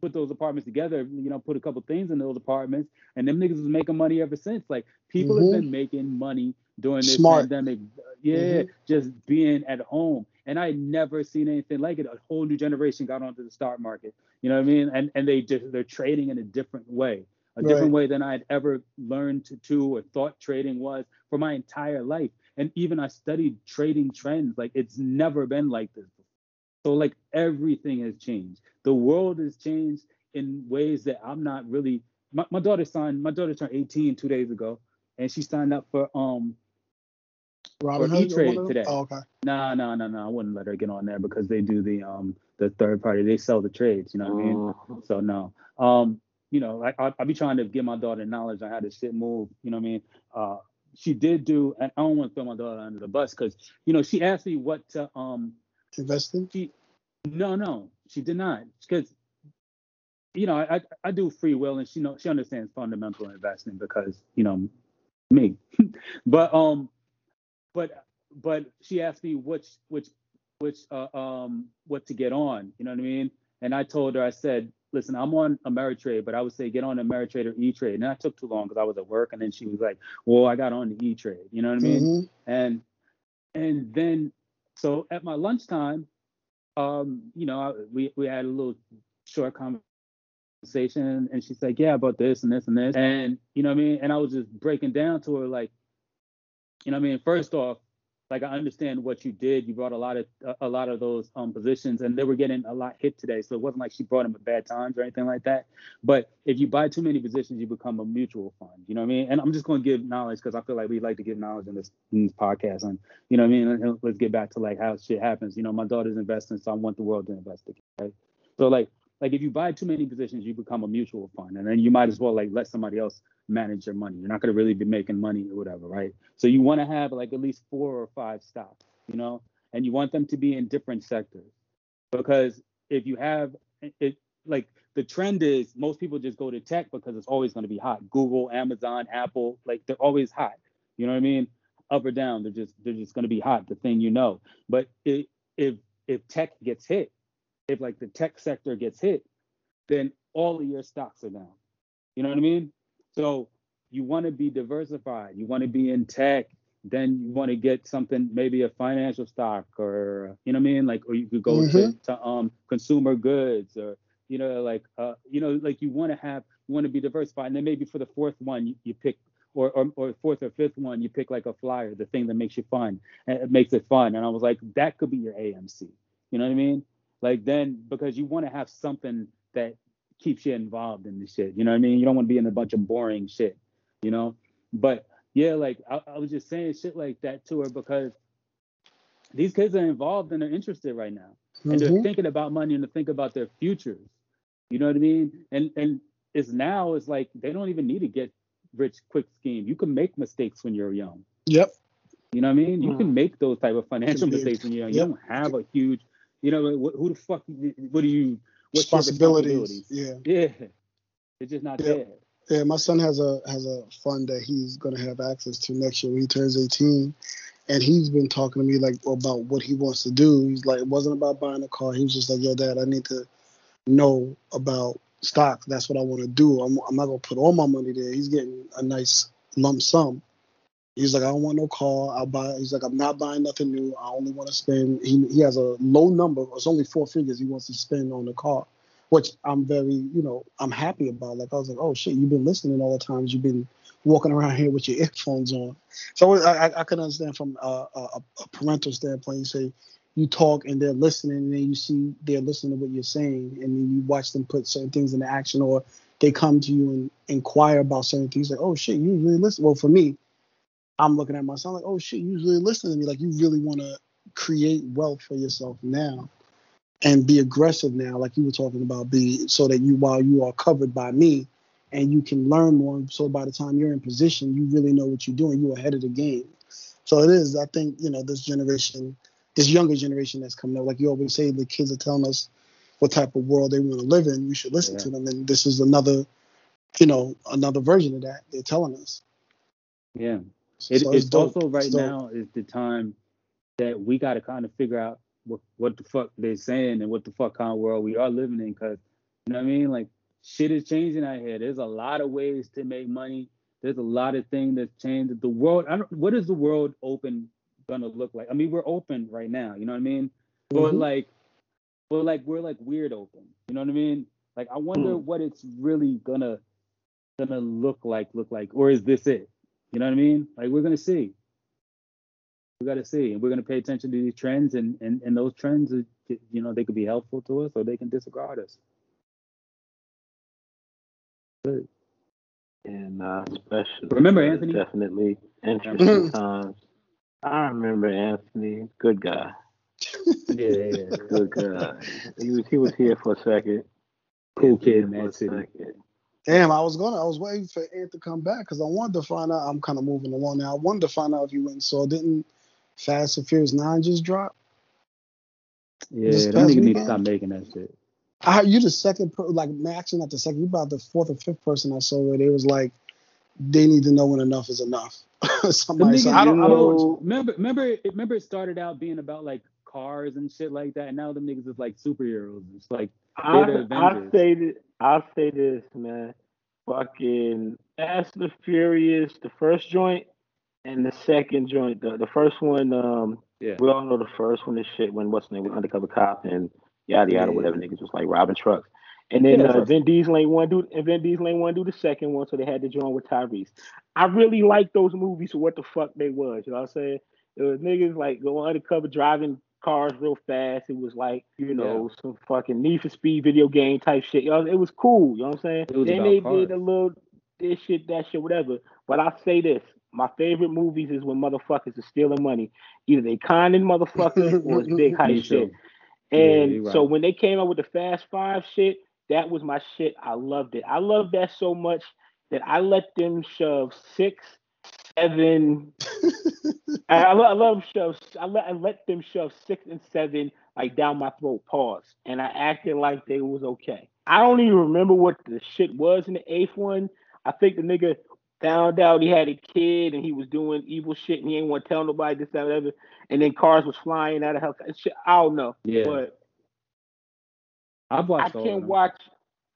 S2: put those apartments together. You know, put a couple things in those apartments, and them niggas was making money ever since. Like, people
S1: Mhm.
S2: have been making money during this
S1: Smart.
S2: pandemic. Yeah, just being at home, and I never seen anything like it. A whole new generation got onto the stock market. You know what I mean? And and they just they're trading in a different way a different
S1: Right.
S2: way than I'd ever learned to, to or thought trading was for my entire life. And even I studied trading trends. Like it's never been like this. before. So like everything has changed. The world has changed in ways that I'm not really. My, my daughter signed. My daughter turned 18 two days ago, and she signed up for um.
S1: Robin
S2: Or
S1: Hood,
S2: E-Trade
S1: one of them?
S2: today.
S1: Oh, okay.
S2: Nah, nah, nah, nah. I wouldn't let her get on there because they do the um the third party. They sell the trades. You know what I mean?
S3: Mhm.
S2: So no. Um, you know, like I, I be trying to give my daughter knowledge on how this shit move. You know what I mean? Uh, she did do, and I don't want to throw my daughter under the bus because you know she asked me what to um.
S1: Investing.
S2: She, no, no, she did not because. You know, I, I I do free will, and she know she understands fundamental investing because you know me, [LAUGHS] but um, but but she asked me which which which uh, um what to get on. You know what I mean? And I told her, I said, listen, I'm on Ameritrade, but I would say get on Ameritrade or E Trade. And that took too long because I was at work. And then she was like, well, I got on the E Trade. You know what I mean?
S1: Mhm.
S2: And and then so at my lunchtime, um, you know, I, we we had a little short conversation, and she's like, "Yeah, about this and this and this," and you know what I mean. And I was just breaking down to her like, you know what I mean. First off, like I understand what you did. You brought a lot of a lot of those um, positions, and they were getting a lot hit today. So it wasn't like she brought them at bad times or anything like that. But if you buy too many positions, you become a mutual fund. You know what I mean? And I'm just going to give knowledge because I feel like we like to give knowledge in this, in this podcast. And you know what I mean? Let's get back to like how shit happens. You know, my daughter's investing, so I want the world to invest. Right? So like like if you buy too many positions, you become a mutual fund, and then you might as well like let somebody else manage your money. You're not going to really be making money or whatever, right? So you want to have like at least four or five stocks, you know, and you want them to be in different sectors because if you have it, like the trend is most people just go to tech because it's always going to be hot. Google, Amazon, Apple, like they're always hot. You know what I mean? Up or down, they're just they're just going to be hot. The thing you know, but it, if if tech gets hit, if like the tech sector gets hit, then all of your stocks are down. You know what I mean? So you want to be diversified. You want to be in tech. Then you want to get something, maybe a financial stock, or you know what I mean, like, or you could go mm-hmm. to, to um consumer goods, or you know, like uh, you know, like you want to have, you want to be diversified, and then maybe for the fourth one, you, you pick or, or, or fourth or fifth one, you pick like a flyer, the thing that makes you fun, and it makes it fun. And I was like, that could be your AMC. You know what I mean? Like then, because you want to have something that keeps you involved in the shit. You know what I mean? You don't want to be in a bunch of boring shit, you know? But yeah, like I, I was just saying shit like that to her because these kids are involved and they're interested right now. And mm-hmm. they're thinking about money and they think about their futures. You know what I mean? And and it's now it's like they don't even need to get rich quick scheme. You can make mistakes when you're young.
S1: Yep.
S2: You know what I mean? You mm. can make those type of financial mistakes when you're young. Yep. You don't have a huge, you know, who the fuck, what do you, What's
S1: responsibilities. Yeah.
S2: Yeah. It's just not yeah. there.
S1: Yeah, my son has a has a fund that he's gonna have access to next year when he turns 18. And he's been talking to me like about what he wants to do. He's like, it wasn't about buying a car. He was just like, yo, dad, I need to know about stocks. That's what I want to do. I'm, I'm not gonna put all my money there. He's getting a nice lump sum. He's like, I don't want no car. I'll buy. He's like, I'm not buying nothing new. I only want to spend. He he has a low number. It's only four figures he wants to spend on the car, which I'm very, you know, I'm happy about. Like I was like, oh shit, you've been listening all the times you've been walking around here with your earphones on. So I I, I can understand from a, a, a parental standpoint. You say you talk and they're listening, and then you see they're listening to what you're saying, and then you watch them put certain things into action, or they come to you and inquire about certain things. Like, oh shit, you really listen. Well, for me I'm looking at myself like, oh shit, you really listen to me. Like you really want to create wealth for yourself now and be aggressive now, like you were talking about, be so that you while you are covered by me and you can learn more. So by the time you're in position, you really know what you're doing. You're ahead of the game. So it is. I think you know this generation, this younger generation that's coming up. Like you always say, the kids are telling us what type of world they want to live in. We should listen yeah. to them. And this is another, you know, another version of that. They're telling us.
S2: Yeah. It, so it's, it's also right it's now is the time that we got to kind of figure out what, what the fuck they're saying and what the fuck kind of world we are living in. Cause you know what I mean? Like shit is changing out here. There's a lot of ways to make money. There's a lot of things that's changed. The world, I don't, what is the world open gonna look like? I mean, we're open right now. You know what I mean? Mm-hmm. But like, but like we're like weird open. You know what I mean? Like I wonder mm. what it's really gonna gonna look like. Look like, or is this it? You know what I mean? Like we're gonna see. We got to see, and we're gonna pay attention to these trends, and and and those trends, you know, they could be helpful to us, or they can disregard us.
S3: Good. And uh, especially
S2: remember Anthony.
S3: Definitely interesting times. I remember Anthony, good guy. [LAUGHS]
S2: yeah, yeah,
S3: good guy. He was he was here for a second.
S2: Cool kid, man. City.
S1: Damn, I was gonna, I was waiting for Ant to come back because I wanted to find out. I'm kind of moving along now. I wanted to find out if you went and saw. Didn't Fast and Furious Nine just drop?
S2: Yeah, that nigga need to stop making that shit.
S1: I you the second, per, like actually not the second. You about the fourth or fifth person I saw where they was like, they need to know when enough is enough. [LAUGHS] Somebody,
S2: so I don't, I don't remember. Remember, remember it started out being about like cars and shit like that, and now the niggas is like superheroes. It's like
S3: I, I say this, I'll say this, man. Fucking Fast and Furious, the first joint, And the second joint, the, the first one, um,
S2: Yeah.
S3: we all know the first one is shit when what's the name was undercover cop and yada yada
S2: Yeah.
S3: whatever niggas was like robbing trucks. And then
S2: Yeah,
S3: uh, Vin Diesel ain't one do and Vin Diesel ain't one do the second one, so they had to join with Tyrese. I really like those movies for what the fuck they was. You know what I'm saying? It was niggas like going undercover driving cars real fast. It was like, you know, some fucking Need for Speed video game type shit. You know, it was cool, you know what I'm saying? Then they
S2: cars.
S3: did a little this shit, that shit, whatever. But I say this. My favorite movies is when motherfuckers are stealing money. Either they conning motherfuckers or it's big [LAUGHS] hype shit.
S2: too. Yeah,
S3: And
S2: you're
S3: so
S2: right.
S3: when they came out with the Fast Five shit, that was my shit. I loved it. I loved that so much that I let them shove six, seven. I, I, lo- I love shove. I let, I let them shove six and seven like down my throat. Pause. And I acted like they was okay. I don't even remember what the shit was in the eighth one. I think the nigga found out he had a kid and he was doing evil shit and he ain't want to tell nobody this, that, whatever. And then cars was flying out of hell. Shit, I don't know.
S2: Yeah.
S3: But
S2: I've watched of
S3: can watch.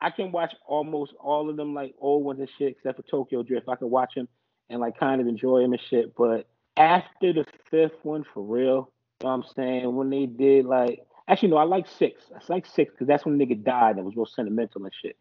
S3: I can watch almost all of them, like old ones and shit, except for Tokyo Drift. I can watch them and like kind of enjoy them and shit. But after the fifth one, for real, you know what I'm saying when they did like, actually no, I like six. I like six because that's when the nigga died and was real sentimental and shit.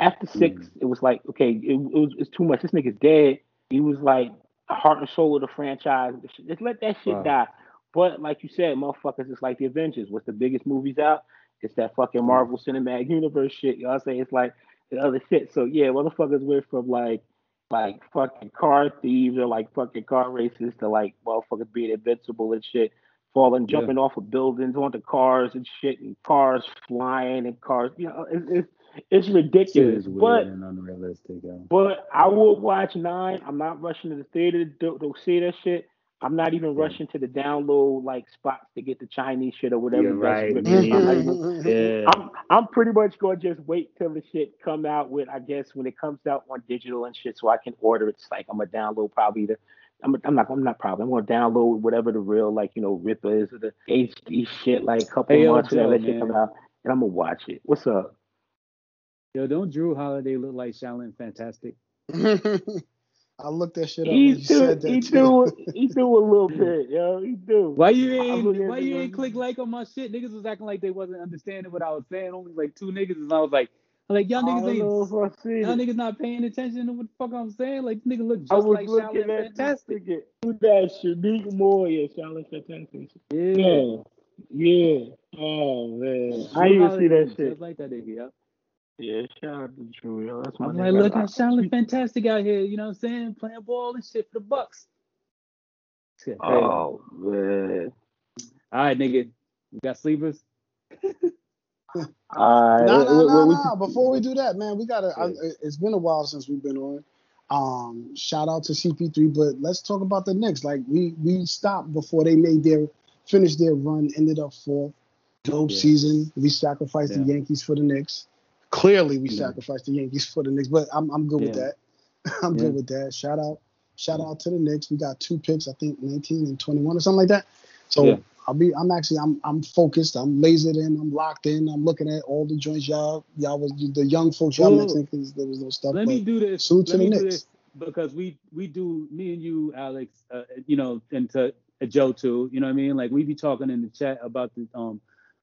S3: After 6
S2: Mhm.
S3: it was like okay, it, it was it's too much. This nigga's dead. He was like heart and soul of the franchise. Just let that shit
S2: Wow.
S3: die. But like you said, motherfuckers, it's like the Avengers. What's the biggest movies out? It's that fucking Marvel Cinematic Universe shit. You know what I'm saying? It's like the other shit. So yeah, motherfuckers went from like like fucking car thieves or like fucking car races to like motherfuckers being invincible and shit, falling,
S2: Yeah.
S3: jumping off of buildings onto cars and shit, and cars flying and cars. You know, it's it's, it's ridiculous.
S2: is weird
S3: But
S2: and unrealistic. Yo.
S3: but I will watch nine. I'm not rushing to the theater to, to see that shit. I'm not even
S2: Yeah.
S3: rushing to the download like spots to get the Chinese shit or whatever.
S2: You're right.
S3: rip
S2: Yeah.
S3: I'm even-
S2: Yeah.
S3: I'm I'm pretty much gonna just wait till the shit come out with I guess when it comes out on digital and shit so I can order it. It's like I'm gonna download probably the I'm, I'm not I'm not probably I'm gonna download whatever the real like you know Ripper is or the HD shit like a couple
S2: Hey,
S3: months whenever
S2: Joe,
S3: that shit come out and I'm gonna watch it. What's up?
S2: Yo, don't Jrue Holiday look like Shaolin Fantastic? [LAUGHS]
S1: I looked that shit up you
S3: He do he
S1: too.
S3: do [LAUGHS] he do a little bit, yo. He do.
S2: Why you ain't why you ain't click like on my shit? Niggas was acting like they wasn't understanding what I was saying. Only like two niggas, and I was like, I'm like y'all niggas ain't
S3: if I see
S2: y'all niggas not paying attention to what the fuck I'm saying. Like nigga look just
S3: I was
S2: like
S3: looking
S2: Shaolin
S3: at
S2: Fantastic.
S3: this. Who that Shanique Moore? Yeah, Shaolin Fantastic.
S2: Yeah.
S3: Yeah, yeah. Oh man, I
S2: Drew
S3: even see that shit.
S2: Just like that nigga, yo.
S3: Yeah, shout out to Jrue. Yo, that's my
S2: I'm
S3: nigga.
S2: like, look
S3: I-
S2: at Shaolin Fantastic out here. You know what I'm saying? Playing ball and shit for the Bucks. Shit, hey.
S3: Oh man.
S2: All right, nigga. We got sleepers.
S3: All right.
S1: No, no, no, no. Before we do that, man, we gotta. I,
S2: Yeah.
S1: it's been a while since we've been on. Um, shout out to CP3, but let's talk about the Knicks. Like we we stopped before they made their finished their run, ended up fourth. Dope
S2: Yeah.
S1: season. We sacrificed the Yankees for the Knicks. Clearly, we
S2: Yeah.
S1: sacrificed the Yankees for the Knicks, but I'm I'm good with that. [LAUGHS] I'm
S2: Yeah.
S1: good with that. Shout out, shout out to the Knicks. We got two picks, I think 19 and 21 or something like that. So
S2: Yeah.
S1: I'll be I'm actually I'm I'm focused. I'm lasered in. I'm locked in. I'm looking at all the joints y'all y'all was the young folks y'all mentioned because there was no stuff.
S2: Let me do this.
S1: salute to
S2: Let
S1: the
S2: me do
S1: Knicks.
S2: this because we we do me and you, Alex. Uh, you know, and to uh, Joe too. You know what I mean? Like we be talking in the chat about the um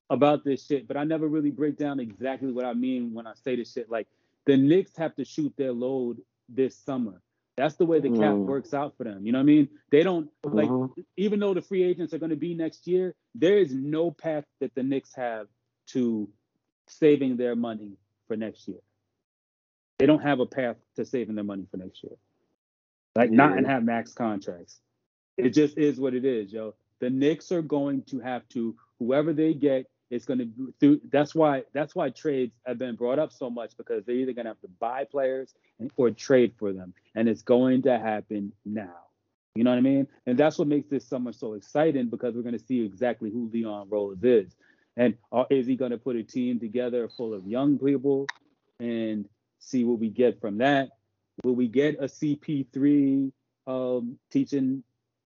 S2: about this shit, but I never really break down exactly what I mean when I say this shit. Like the Knicks have to shoot their load this summer. That's the way the cap
S3: Mm.
S2: works out for them. You know what I mean? They don't like
S3: Mhm.
S2: even though the free agents are going to be next year, there is no path that the Knicks have to saving their money for next year. They don't have a path to saving their money for next year. Like not and have max contracts. It just is what it is, yo. The Knicks are going to have to whoever they get is going to through. That's why that's why trades have been brought up so much because they're either going to have to buy players or trade for them, and it's going to happen now. You know what I mean? And that's what makes this summer so exciting because we're going to see exactly who Leon Rose is. And uh, is he going to put a team together full of young people and see what we get from that? Will we get a CP3 um, teaching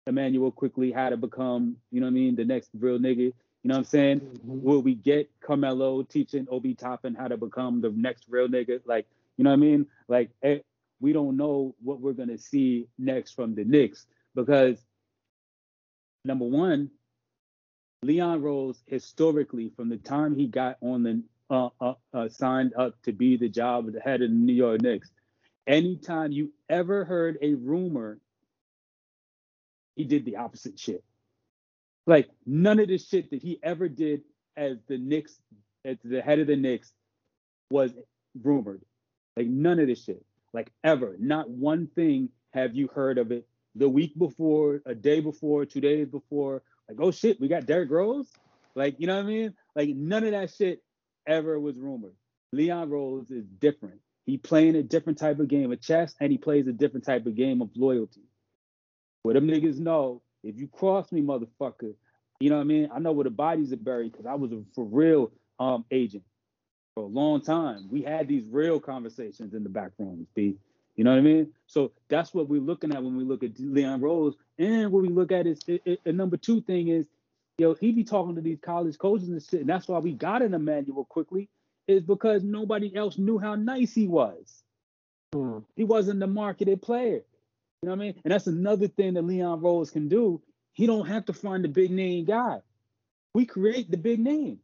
S2: Immanuel Quickley how to become, you know what I mean, the next real nigga? You know what I'm saying?
S1: Mhm.
S2: Will we get Carmelo teaching Obi Toppin how to become the next real nigga? Like, you know what I mean? Like, eh, we don't know what we're gonna see next from the Knicks, because number one, Leon Rose historically from the time he got on the uh, uh, uh, signed up to be the job of the head of the New York Knicks, anytime you ever heard a rumor, he did the opposite shit. Like none of the shit that he ever did as the Knicks, as the head of the Knicks, was rumored. Like none of this shit. Like ever. Not one thing have you heard of it the week before, a day before, two days before. Like, oh shit, we got Derrick Rose. Like, you know what I mean? Like none of that shit ever was rumored. Leon Rose is different. He playing a different type of game of chess and he plays a different type of game of loyalty. Where them niggas know if you cross me, motherfucker, you know what I mean? I know where the bodies are buried because I was a for real um agent for a long time. We had these real conversations in the back rooms, B. You know what I mean? So that's what we're looking at when we look at Leon Rose. And what we look at is a number two thing is, yo, he be talking to these college coaches and shit. And that's why we got an Immanuel Quickley, is because nobody else knew how nice he was. Hmm. He wasn't the marketed player. You know what I mean? And that's another thing that Leon Rose can do. He don't have to find the big name guy. We create the big name.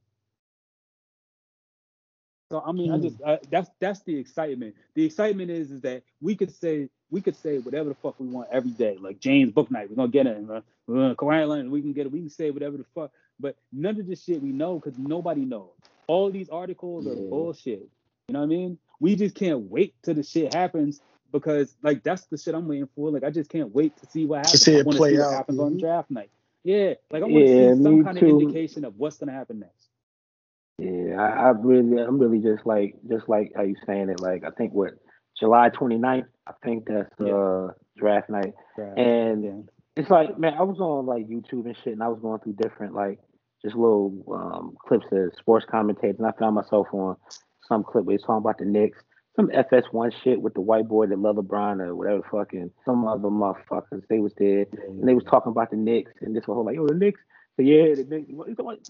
S2: So I mean, I just uh, that's that's the excitement. The excitement is is that we could say we could say whatever the fuck we want every day. Like James Bouknight, we're gonna get it. Uh, Kawhi Leonard, we can get it. We can say whatever the fuck. But none of this shit we know because nobody knows. All these articles are bullshit. You know what I mean? We just can't wait till the shit happens because like that's the shit I'm waiting for. Like I just can't wait to see what happens.
S1: See it play
S2: see
S1: out.
S2: what happens mm-hmm. on draft night. Yeah, like I want to yeah, see some kind too. of indication of what's gonna happen next.
S3: Yeah, I, I really, I'm really just like, just like how you saying it. Like, I think what July 29th, I think that's yeah. uh draft night, draft. and yeah. it's like, man, I was on like YouTube and shit, and I was going through different like just little um clips of sports commentators, and I found myself on some clip where he's talking about the Knicks, some FS1 shit with the white boy that loved LeBron or whatever fucking some other motherfuckers. They was there, and they was talking about the Knicks, and this whole like, yo, the Knicks so yeah, they,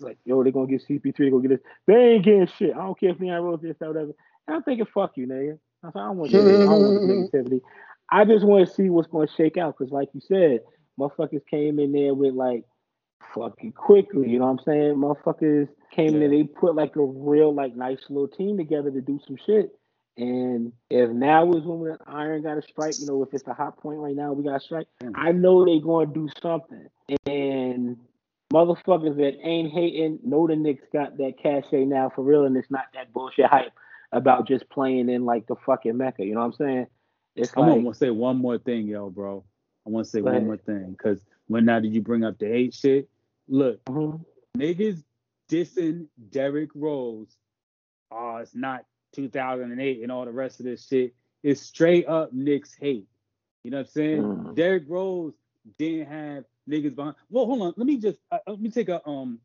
S3: like, yo, they gonna get CP3, they gonna get this. They ain't getting shit. I don't care if Leon Rose this or whatever. And I'm thinking, fuck you, nigga. I, said, I don't want [LAUGHS] this. I don't want this negativity. I just want to see what's gonna shake out because, like you said, motherfuckers came in there with like fucking Quickley. You know what I'm saying? Motherfuckers came yeah. in there, they put like a real like nice little team together to do some shit. And if now is when Iron got a strike, you know, if it's a hot point right now, we got to strike. I know they're going to do something. And motherfuckers that ain't hating know the Knicks got that cachet now for real, and it's not that bullshit hype about just playing in like the fucking mecca. You know what I'm saying?
S2: It's I like, gonna say one more thing, yo, bro. I want to say one more thing because when now did you bring up the hate shit? Look, mm-hmm. niggas dissing Derrick Rose. Oh, it's not 2008 and all the rest of this shit. is straight up Knicks hate. You know what I'm saying? Mm. Derrick Rose didn't have niggas behind. Well, hold on. Let me just uh, let me take a um.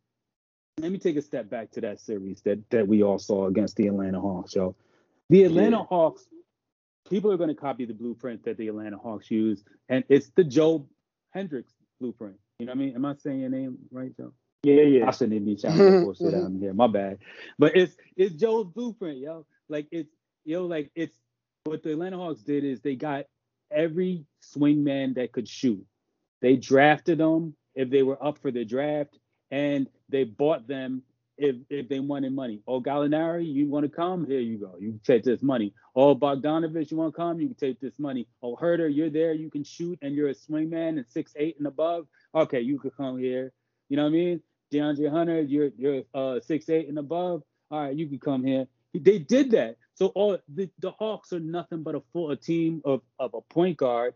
S2: Let me take a step back to that series that that we all saw against the Atlanta Hawks. So, the Atlanta yeah. Hawks, people are going to copy the blueprint that the Atlanta Hawks use, and it's the Joe Hendricks blueprint. You know what I mean? Am I saying your name right, Joe?
S3: Yeah, yeah. I
S2: shouldn't even be shouting bullshit [LAUGHS] out here. My bad. But it's it's Joe's blueprint, yo. Like it's you know, like it's what the Atlanta Hawks did is they got every swingman that could shoot. They drafted them if they were up for the draft, and they bought them if if they wanted money. Oh, Gallinari, you want to come? Here you go. You take this money. Oh, Bogdanovich, you want to come? You can take this money. Oh, Huerter, you're there. You can shoot, and you're a swingman and six eight and above. Okay, you could come here. You know what I mean? DeAndre Hunter, you're you're uh six eight and above. All right, you can come here. They did that. So all the, the Hawks are nothing but a full a team of, of a point guard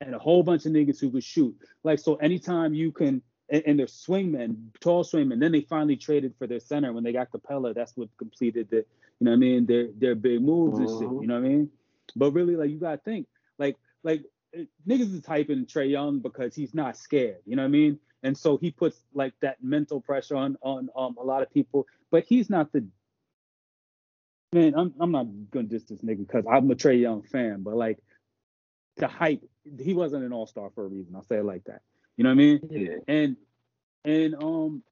S2: and a whole bunch of niggas who could shoot. Like so, anytime you can, and, and they're swingmen, tall swingmen. Then they finally traded for their center when they got Capela. That's what completed the, you know what I mean? Their their big moves and shit. You know what I mean? But really, like you gotta think, like like niggas is typing Trae Young because he's not scared. You know what I mean? And so he puts like that mental pressure on on um, a lot of people. But he's not the man. I'm I'm not gonna diss this nigga because I'm a Trae Young fan. But like the hype he wasn't an all star for a reason. I'll say it like that. You know what I mean?
S3: Yeah.
S2: And and um,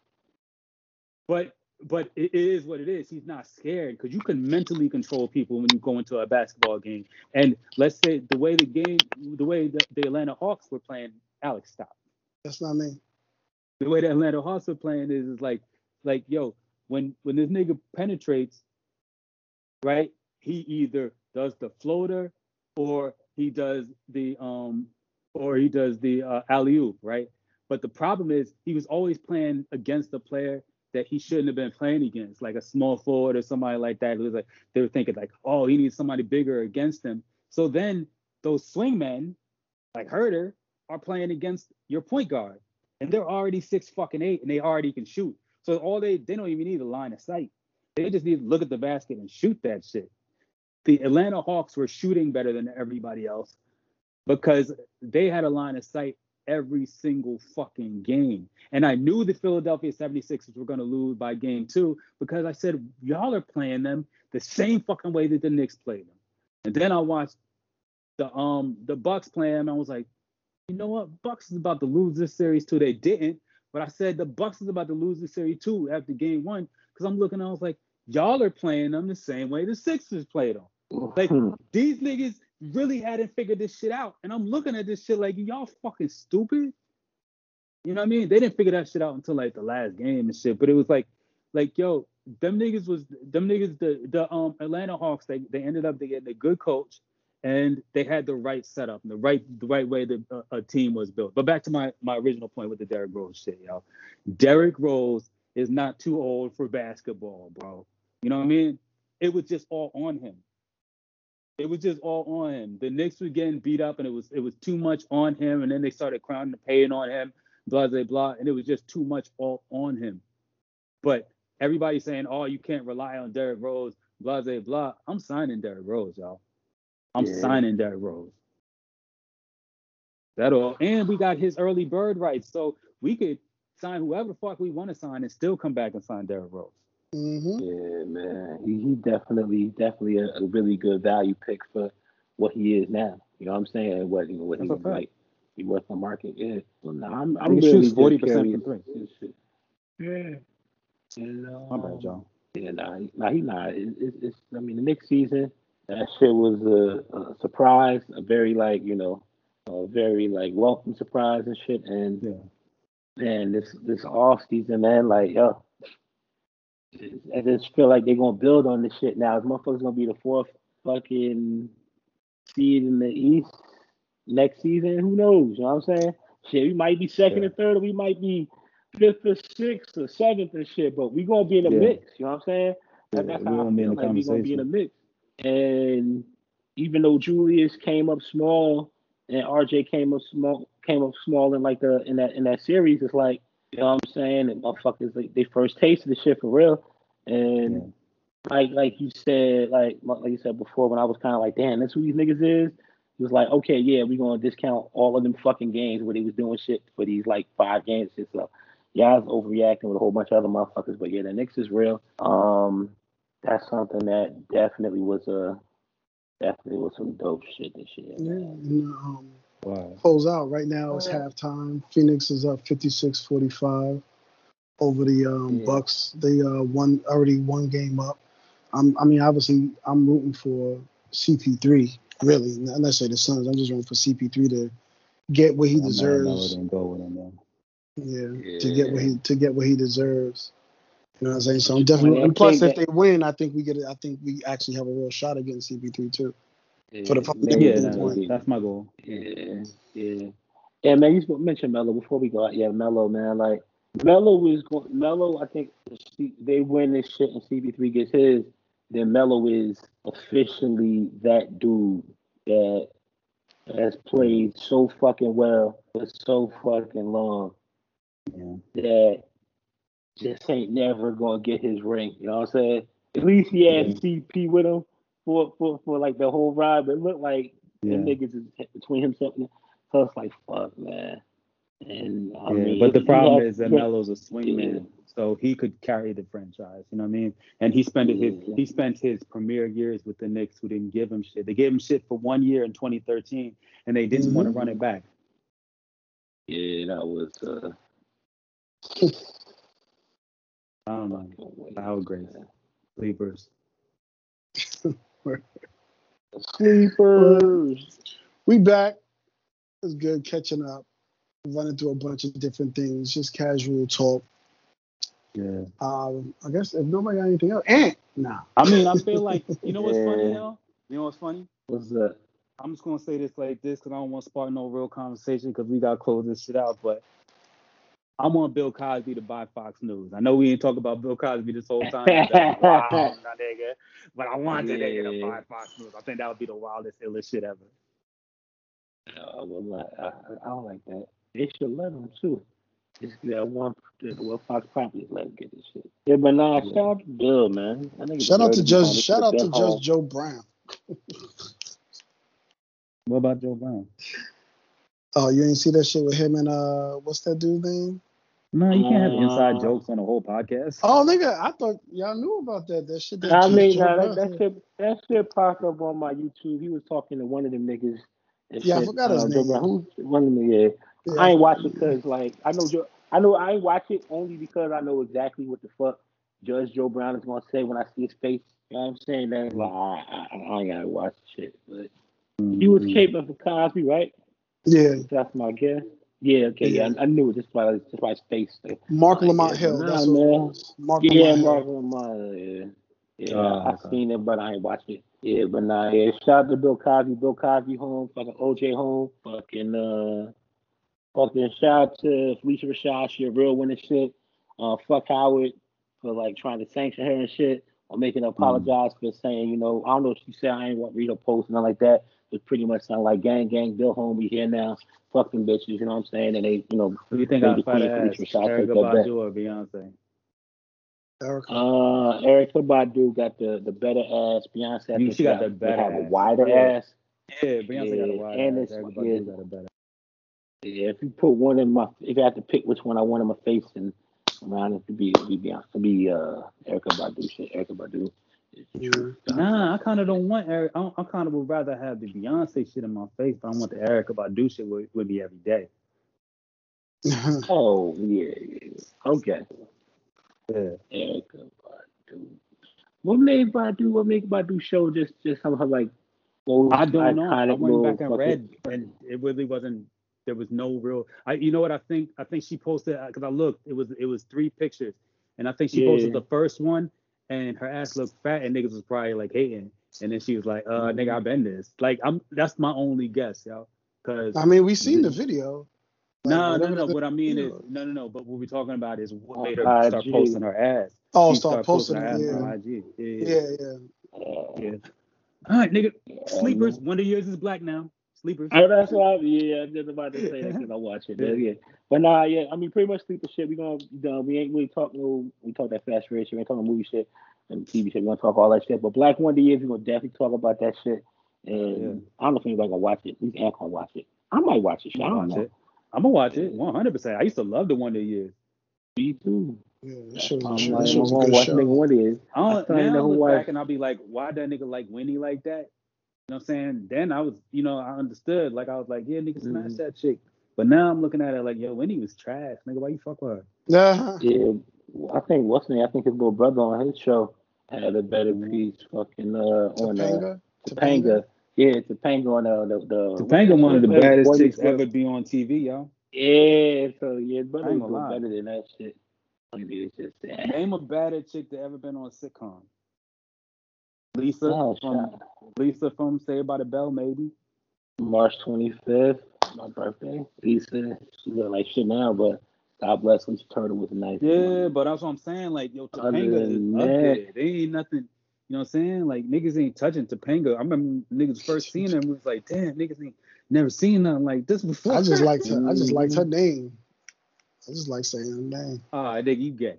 S2: but but it is what it is. He's not scared because you can mentally control people when you go into a basketball game. And let's say the way the game, the way the, the Atlanta Hawks were playing Alex, stop.
S1: That's not me.
S2: The way the Atlanta Hawks are playing is, is like, like, yo, when when this nigga penetrates, right? He either does the floater or he does the um or he does the uh, alley oop, right? But the problem is he was always playing against a player that he shouldn't have been playing against, like a small forward or somebody like that. It was like they were thinking like, oh, he needs somebody bigger against him. So then those swingmen, like Huerter, are playing against your point guard, and they're already six fucking eight, and they already can shoot. So all they they don't even need a line of sight. They just need to look at the basket and shoot that shit. The Atlanta Hawks were shooting better than everybody else because they had a line of sight every single fucking game. And I knew the Philadelphia 76ers were going to lose by game two because I said, y'all are playing them the same fucking way that the Knicks played them. And then I watched the um the Bucks play them. I was like, you know what? Bucks is about to lose this series too. They didn't, but I said the Bucks is about to lose this series too after game one because I'm looking. I was like, y'all are playing them the same way the Sixers played them. Like these niggas really hadn't figured this shit out. And I'm looking at this shit like y'all fucking stupid. You know what I mean? They didn't figure that shit out until like the last game and shit. But it was like, like yo, them niggas was them niggas the the um Atlanta Hawks. They they ended up getting a good coach and they had the right setup and the right the right way that a, a team was built. But back to my my original point with the Derrick Rose shit, y'all. Derrick Rose is not too old for basketball, bro. You know what I mean? It was just all on him. It was just all on him. The Knicks were getting beat up, and it was it was too much on him. And then they started crowning the pain on him, blah blah blah, and it was just too much all on him. But everybody's saying, "Oh, you can't rely on Derrick Rose," blah blah blah. I'm signing Derrick Rose, y'all. I'm
S3: Yeah.
S2: signing Derrick Rose. That all. And we got his early bird rights, so we could sign whoever the fuck we want to sign and still come back and sign Derrick Rose.
S1: hmm
S3: Yeah, man. He, he definitely, definitely a, a really good value pick for what he is now. You know what I'm saying? What you know, what he
S2: That's a
S3: was like. He worth the market. Yeah. So now I'm, I'm
S2: He
S3: really
S2: shoots 40% from three.
S3: Yeah. And, um,
S2: My bad, y'all.
S3: Yeah, nah, he- nah, he not. It, it, it's. I mean, the next season, that shit was a, a surprise, a very like you know, a very like welcome surprise and shit. And
S2: Yeah.
S3: Man, this this off season, man, like yo, I just feel like they're gonna build on this shit now. This motherfucker's gonna be the fourth fucking seed in the East next season. Who knows? You know what I'm saying? Shit, we might be second
S2: Yeah.
S3: or third, or we might be fifth or sixth or seventh and shit. But we gonna be in the
S2: Yeah.
S3: mix. You know what I'm saying?
S2: Yeah,
S3: that's how I
S2: gonna be in
S3: feel like we gonna be in the mix. And even though Julius came up small and RJ came up small, came up small in like the in that in that series, it's like you know what I'm saying. And motherfuckers, like, they first tasted the shit for real. And
S2: Yeah.
S3: like like you said, like like you said before, when I was kind of like, damn, that's who these niggas is. It was like, okay, yeah, we gonna discount all of them fucking games where they was doing shit for these like five games and stuff. Yeah, I was overreacting with a whole bunch of other motherfuckers, but yeah, the Knicks is real. Um, that's something that definitely was a definitely was some dope shit this year.
S1: Yeah.
S3: man.
S1: And, um,
S2: Wow.
S1: close out right now. It's halftime. Phoenix is up 56-45 over the um,
S3: Yeah.
S1: Bucks. They uh, won already one game up. I'm, I mean, obviously, I'm rooting for CP3. Really, unless say the Suns, I'm just rooting for CP3 to get what he
S2: I'm mad
S1: deserves.
S2: didn't go with him, man.
S1: Yeah, to get what he to get what he deserves. You know what I'm saying? So I'm definitely. And plus, if they win, I think we get. I think we actually have a real shot against CP3 too. For the-
S3: maybe-
S2: Yeah,
S1: Yeah,
S2: that- that's my goal.
S3: Yeah, yeah, yeah, man. You mentioned Melo before we go out. Yeah, Melo, man. Like Melo is going. Melo, I think they win this shit and CP3 gets his. Then Melo is officially that dude that has played so fucking well for so fucking long
S2: Yeah.
S3: that just ain't never gonna get his ring. You know what I'm saying? At least he had
S2: Yeah.
S3: CP with him for, for, for like the whole ride, but it looked like
S2: Yeah.
S3: them niggas is between himself and so it's like fuck man. And I
S2: yeah.
S3: mean
S2: but the problem is that Melo's a swingman, so he could carry the franchise. You know what I mean? And he spent his
S3: Yeah.
S2: he spent his premier years with the Knicks, who didn't give him shit. They gave him shit for one year in 2013, and they didn't want to
S3: Mhm.
S2: run it back.
S3: Yeah, that was uh
S2: I don't know.
S3: fucking weird,
S2: How great.
S3: man.
S2: Sleepers.
S3: Sleepers.
S1: We back. It's good catching up. running through a bunch of different things, just casual talk.
S2: Yeah.
S1: Um, I guess if nobody got anything else, and nah.
S2: I mean, I feel like you know what's funny,
S3: Yeah.
S2: y'all. You know what's funny?
S3: What's that?
S2: I'm just gonna say this like this because I don't want to spark no real conversation because we gotta close this shit out. But I want Bill Cosby to buy Fox News. I know we ain't talk about Bill Cosby this whole time. That's [LAUGHS] wild, my nigga. But I want the nigga to buy Fox News. I think that would be the wildest, illest shit ever.
S3: Uh, well, I, I, I don't like that. They should let him too. Just that one, well, Fox probably let him get this shit. Yeah, but nah, shout out to Bill, man. That nigga
S1: Shout out to Judge. Shout out to
S3: been home.
S1: Judge Joe Brown.
S2: What about Joe Brown?
S1: Oh, you ain't see that shit with him and uh, what's that dude's name?
S2: No, you can't have inside
S3: Uh,
S2: jokes on a whole podcast.
S1: Oh, nigga, I thought y'all knew about that. That shit. That
S3: I mean, nah, that, that shit, that shit popped up on my YouTube. He was talking to one of them niggas. and
S1: Yeah, I forgot his
S3: uh,
S1: name.
S3: Who's one of them? Yeah,
S1: Yeah,
S3: I ain't watch it because like I know Joe. I know I ain't watch it only because I know exactly what the fuck Judge Joe Brown is gonna say when I see his face. You know what I'm saying? That's like I, I, I ain't gotta watch the shit. But he was
S2: Mhm.
S3: caping for Cosby, right?
S1: yeah.
S3: That's my guess. Yeah, okay, yeah, I, I knew it just by just by his face. So.
S1: Marc
S3: Like,
S1: Lamont
S3: yeah,
S1: Hill.
S3: nah,
S1: That's what
S3: man.
S1: Marc
S3: Yeah,
S1: Lamont
S3: Marc
S1: Hill.
S3: Lamont. Yeah, yeah.
S2: Oh,
S3: I
S2: okay.
S3: seen it, but I ain't watched it. Yeah, but nah, yeah. Shout out to Bill Cosby. Bill Cosby home. Fucking OJ home. Fucking uh, fucking shout out to Phylicia Rashad. She a real winning shit. Uh, fuck Howard for like trying to sanction her and shit, or making her apologize for saying, you know, I don't know if she said I ain't want to read her post and nothing like that. It pretty much sound like gang, gang, Bill home. We here now. Fuck them bitches. You know what I'm saying? And they, you know,
S2: Who do you think
S3: Lady
S2: I'd fight
S3: Queen
S2: ass?
S3: Phylicia Rashad
S2: Erykah
S3: take that back.
S2: Badu or Beyonce?
S1: Erykah.
S3: Uh, Erykah Badu got the the better ass. Beyonce, I
S2: You- she got the
S3: may
S2: better
S3: have a wider
S2: Yeah.
S3: ass.
S2: Yeah, Beyonce got a
S3: wider
S2: wide
S3: and
S2: ass.
S3: it's-
S2: Erykah
S3: yeah.
S2: Got a better.
S3: Yeah, if you put one in my, if I had to pick which one I want in my face, and man, it to be it'd be Beyonce, it'd be uh Erykah Badu. Shit, Erykah Badu.
S1: Yeah.
S2: Nah, I kind of don't want Eric. I, I kind of would rather have the Beyonce shit in my face, but I want the Erykah Badu shit with, would be every day. [LAUGHS]
S3: Oh yeah, yeah. okay.
S2: Yeah.
S3: Erykah Badu. What made Badu? What made Badu show just just somehow like?
S2: I don't know. I went back and
S3: fucking-
S2: read, and it really wasn't. There was no real. I, you know what I think? I think she posted because I looked. It was it was three pictures, and I think she posted the first one, and her ass looked fat, and niggas was probably like hating, and then she was like, "Uh,
S3: Mm-hmm.
S2: nigga, I been this." Like I'm. That's my only guess, yo. Cause
S1: I mean, we seen the video. Like,
S2: no, no,
S1: whatever
S2: no. What I mean is, no, no, no. But what we're talking about is what
S3: On
S2: made her start posting her ass.
S1: Oh,
S2: She
S1: start
S2: started
S1: posting
S2: her
S1: it.
S2: ass
S1: Yeah.
S2: on IG. Yeah, yeah.
S1: Yeah, yeah.
S2: Yeah. All right, nigga. Sleepers.
S3: man.
S2: Wonder Years is black now. Sleepers.
S3: Oh, that's why. Yeah, I'm just about to say that because I watch it. [LAUGHS] Yeah. yeah, but nah, yeah. I mean, pretty much sleeper shit. We gonna uh, we ain't really talk no. We talk that fast race. We ain't talking movie shit and TV shit. We gonna talk all that shit. But Black Wonder Years, we gonna definitely talk about that shit. And
S2: Yeah.
S3: I don't know if anybody gonna watch it. These ain't gonna watch it. I might watch it. Shit. I
S2: I'm
S3: don't
S2: gonna watch
S3: know.
S2: it. I'm gonna watch it 100. percent I used to love the Wonder Years.
S3: Me too.
S1: Yeah, that shit
S3: I'm
S1: was,
S3: like,
S1: that shit
S3: I'm
S1: a
S3: gonna
S1: good
S3: watch
S1: show.
S3: nigga Wonder Years.
S2: I
S3: I
S2: don't,
S3: still ain't
S2: now I
S3: know who
S2: look
S3: was-
S2: back and I'll be like, why that nigga like Winnie like that? You know what I'm saying? Then I was, you know, I understood. Like I was like, yeah, nigga, smash
S3: Mhm.
S2: that chick. But now I'm looking at it like, yo, Winnie was trash, nigga. Why you fuck with her?
S1: Yeah.
S3: Yeah, I think what's the name? I think his little brother on his show had a better piece. Fucking uh, on uh,
S1: Topanga.
S3: Topanga. Yeah, Topanga on uh, the the.
S2: Topanga, one of the
S3: Boy
S2: baddest
S3: Meets
S2: chicks
S3: World.
S2: ever be on TV, yo.
S3: Yeah, so yeah, his
S2: I
S3: brother
S2: ain't
S3: was
S2: gonna
S3: doing
S2: lie.
S3: better than that shit. Like, It's just sad.
S2: Name a badder chick that ever been on a sitcom. Lisa
S3: Oh,
S2: from
S3: shot.
S2: Lisa from Saved by the Bell, maybe.
S3: March 25th, my birthday. Lisa, she look like shit now, but God bless when she turned with a nice.
S2: Yeah, but that's what I'm saying. Like, yo, Topanga is
S3: than
S2: up there. They ain't nothing. You know what I'm saying? Like niggas ain't touching Topanga. I remember niggas first seeing them was like, damn, niggas ain't never seen nothing like this before.
S1: I just liked her. I just
S3: Mhm.
S1: liked her name. I just like saying her name.
S2: Ah, nigga, you gay.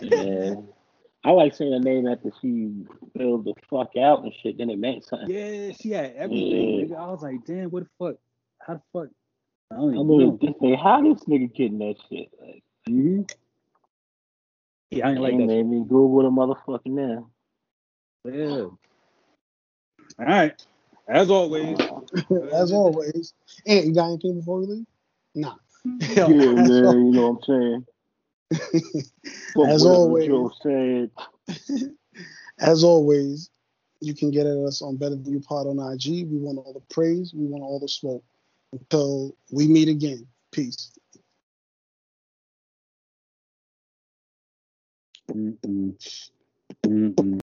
S3: Yeah. [LAUGHS] I like saying her name after she filled the fuck out and shit. Then it meant something.
S2: yeah, she had everything,
S3: Yeah.
S2: I was like, damn, what the fuck? How the fuck? I don't
S3: I
S2: even
S3: mean,
S2: know.
S3: this thing, how this nigga getting that shit? Like,
S2: hmm Yeah, I ain't like that.
S3: made me Google the motherfucking now.
S2: Yeah. All right. As always. [LAUGHS]
S1: As always. And you got anything before we leave? Nah.
S3: Yeah, [LAUGHS] man, you know what I'm saying?
S1: As always.
S3: Joe said. [LAUGHS]
S1: As always, you can get at us on Better Than You Pod on IG. We want all the praise. We want all the smoke. Until we meet again. Peace.
S2: Mm-mm. Mm-mm.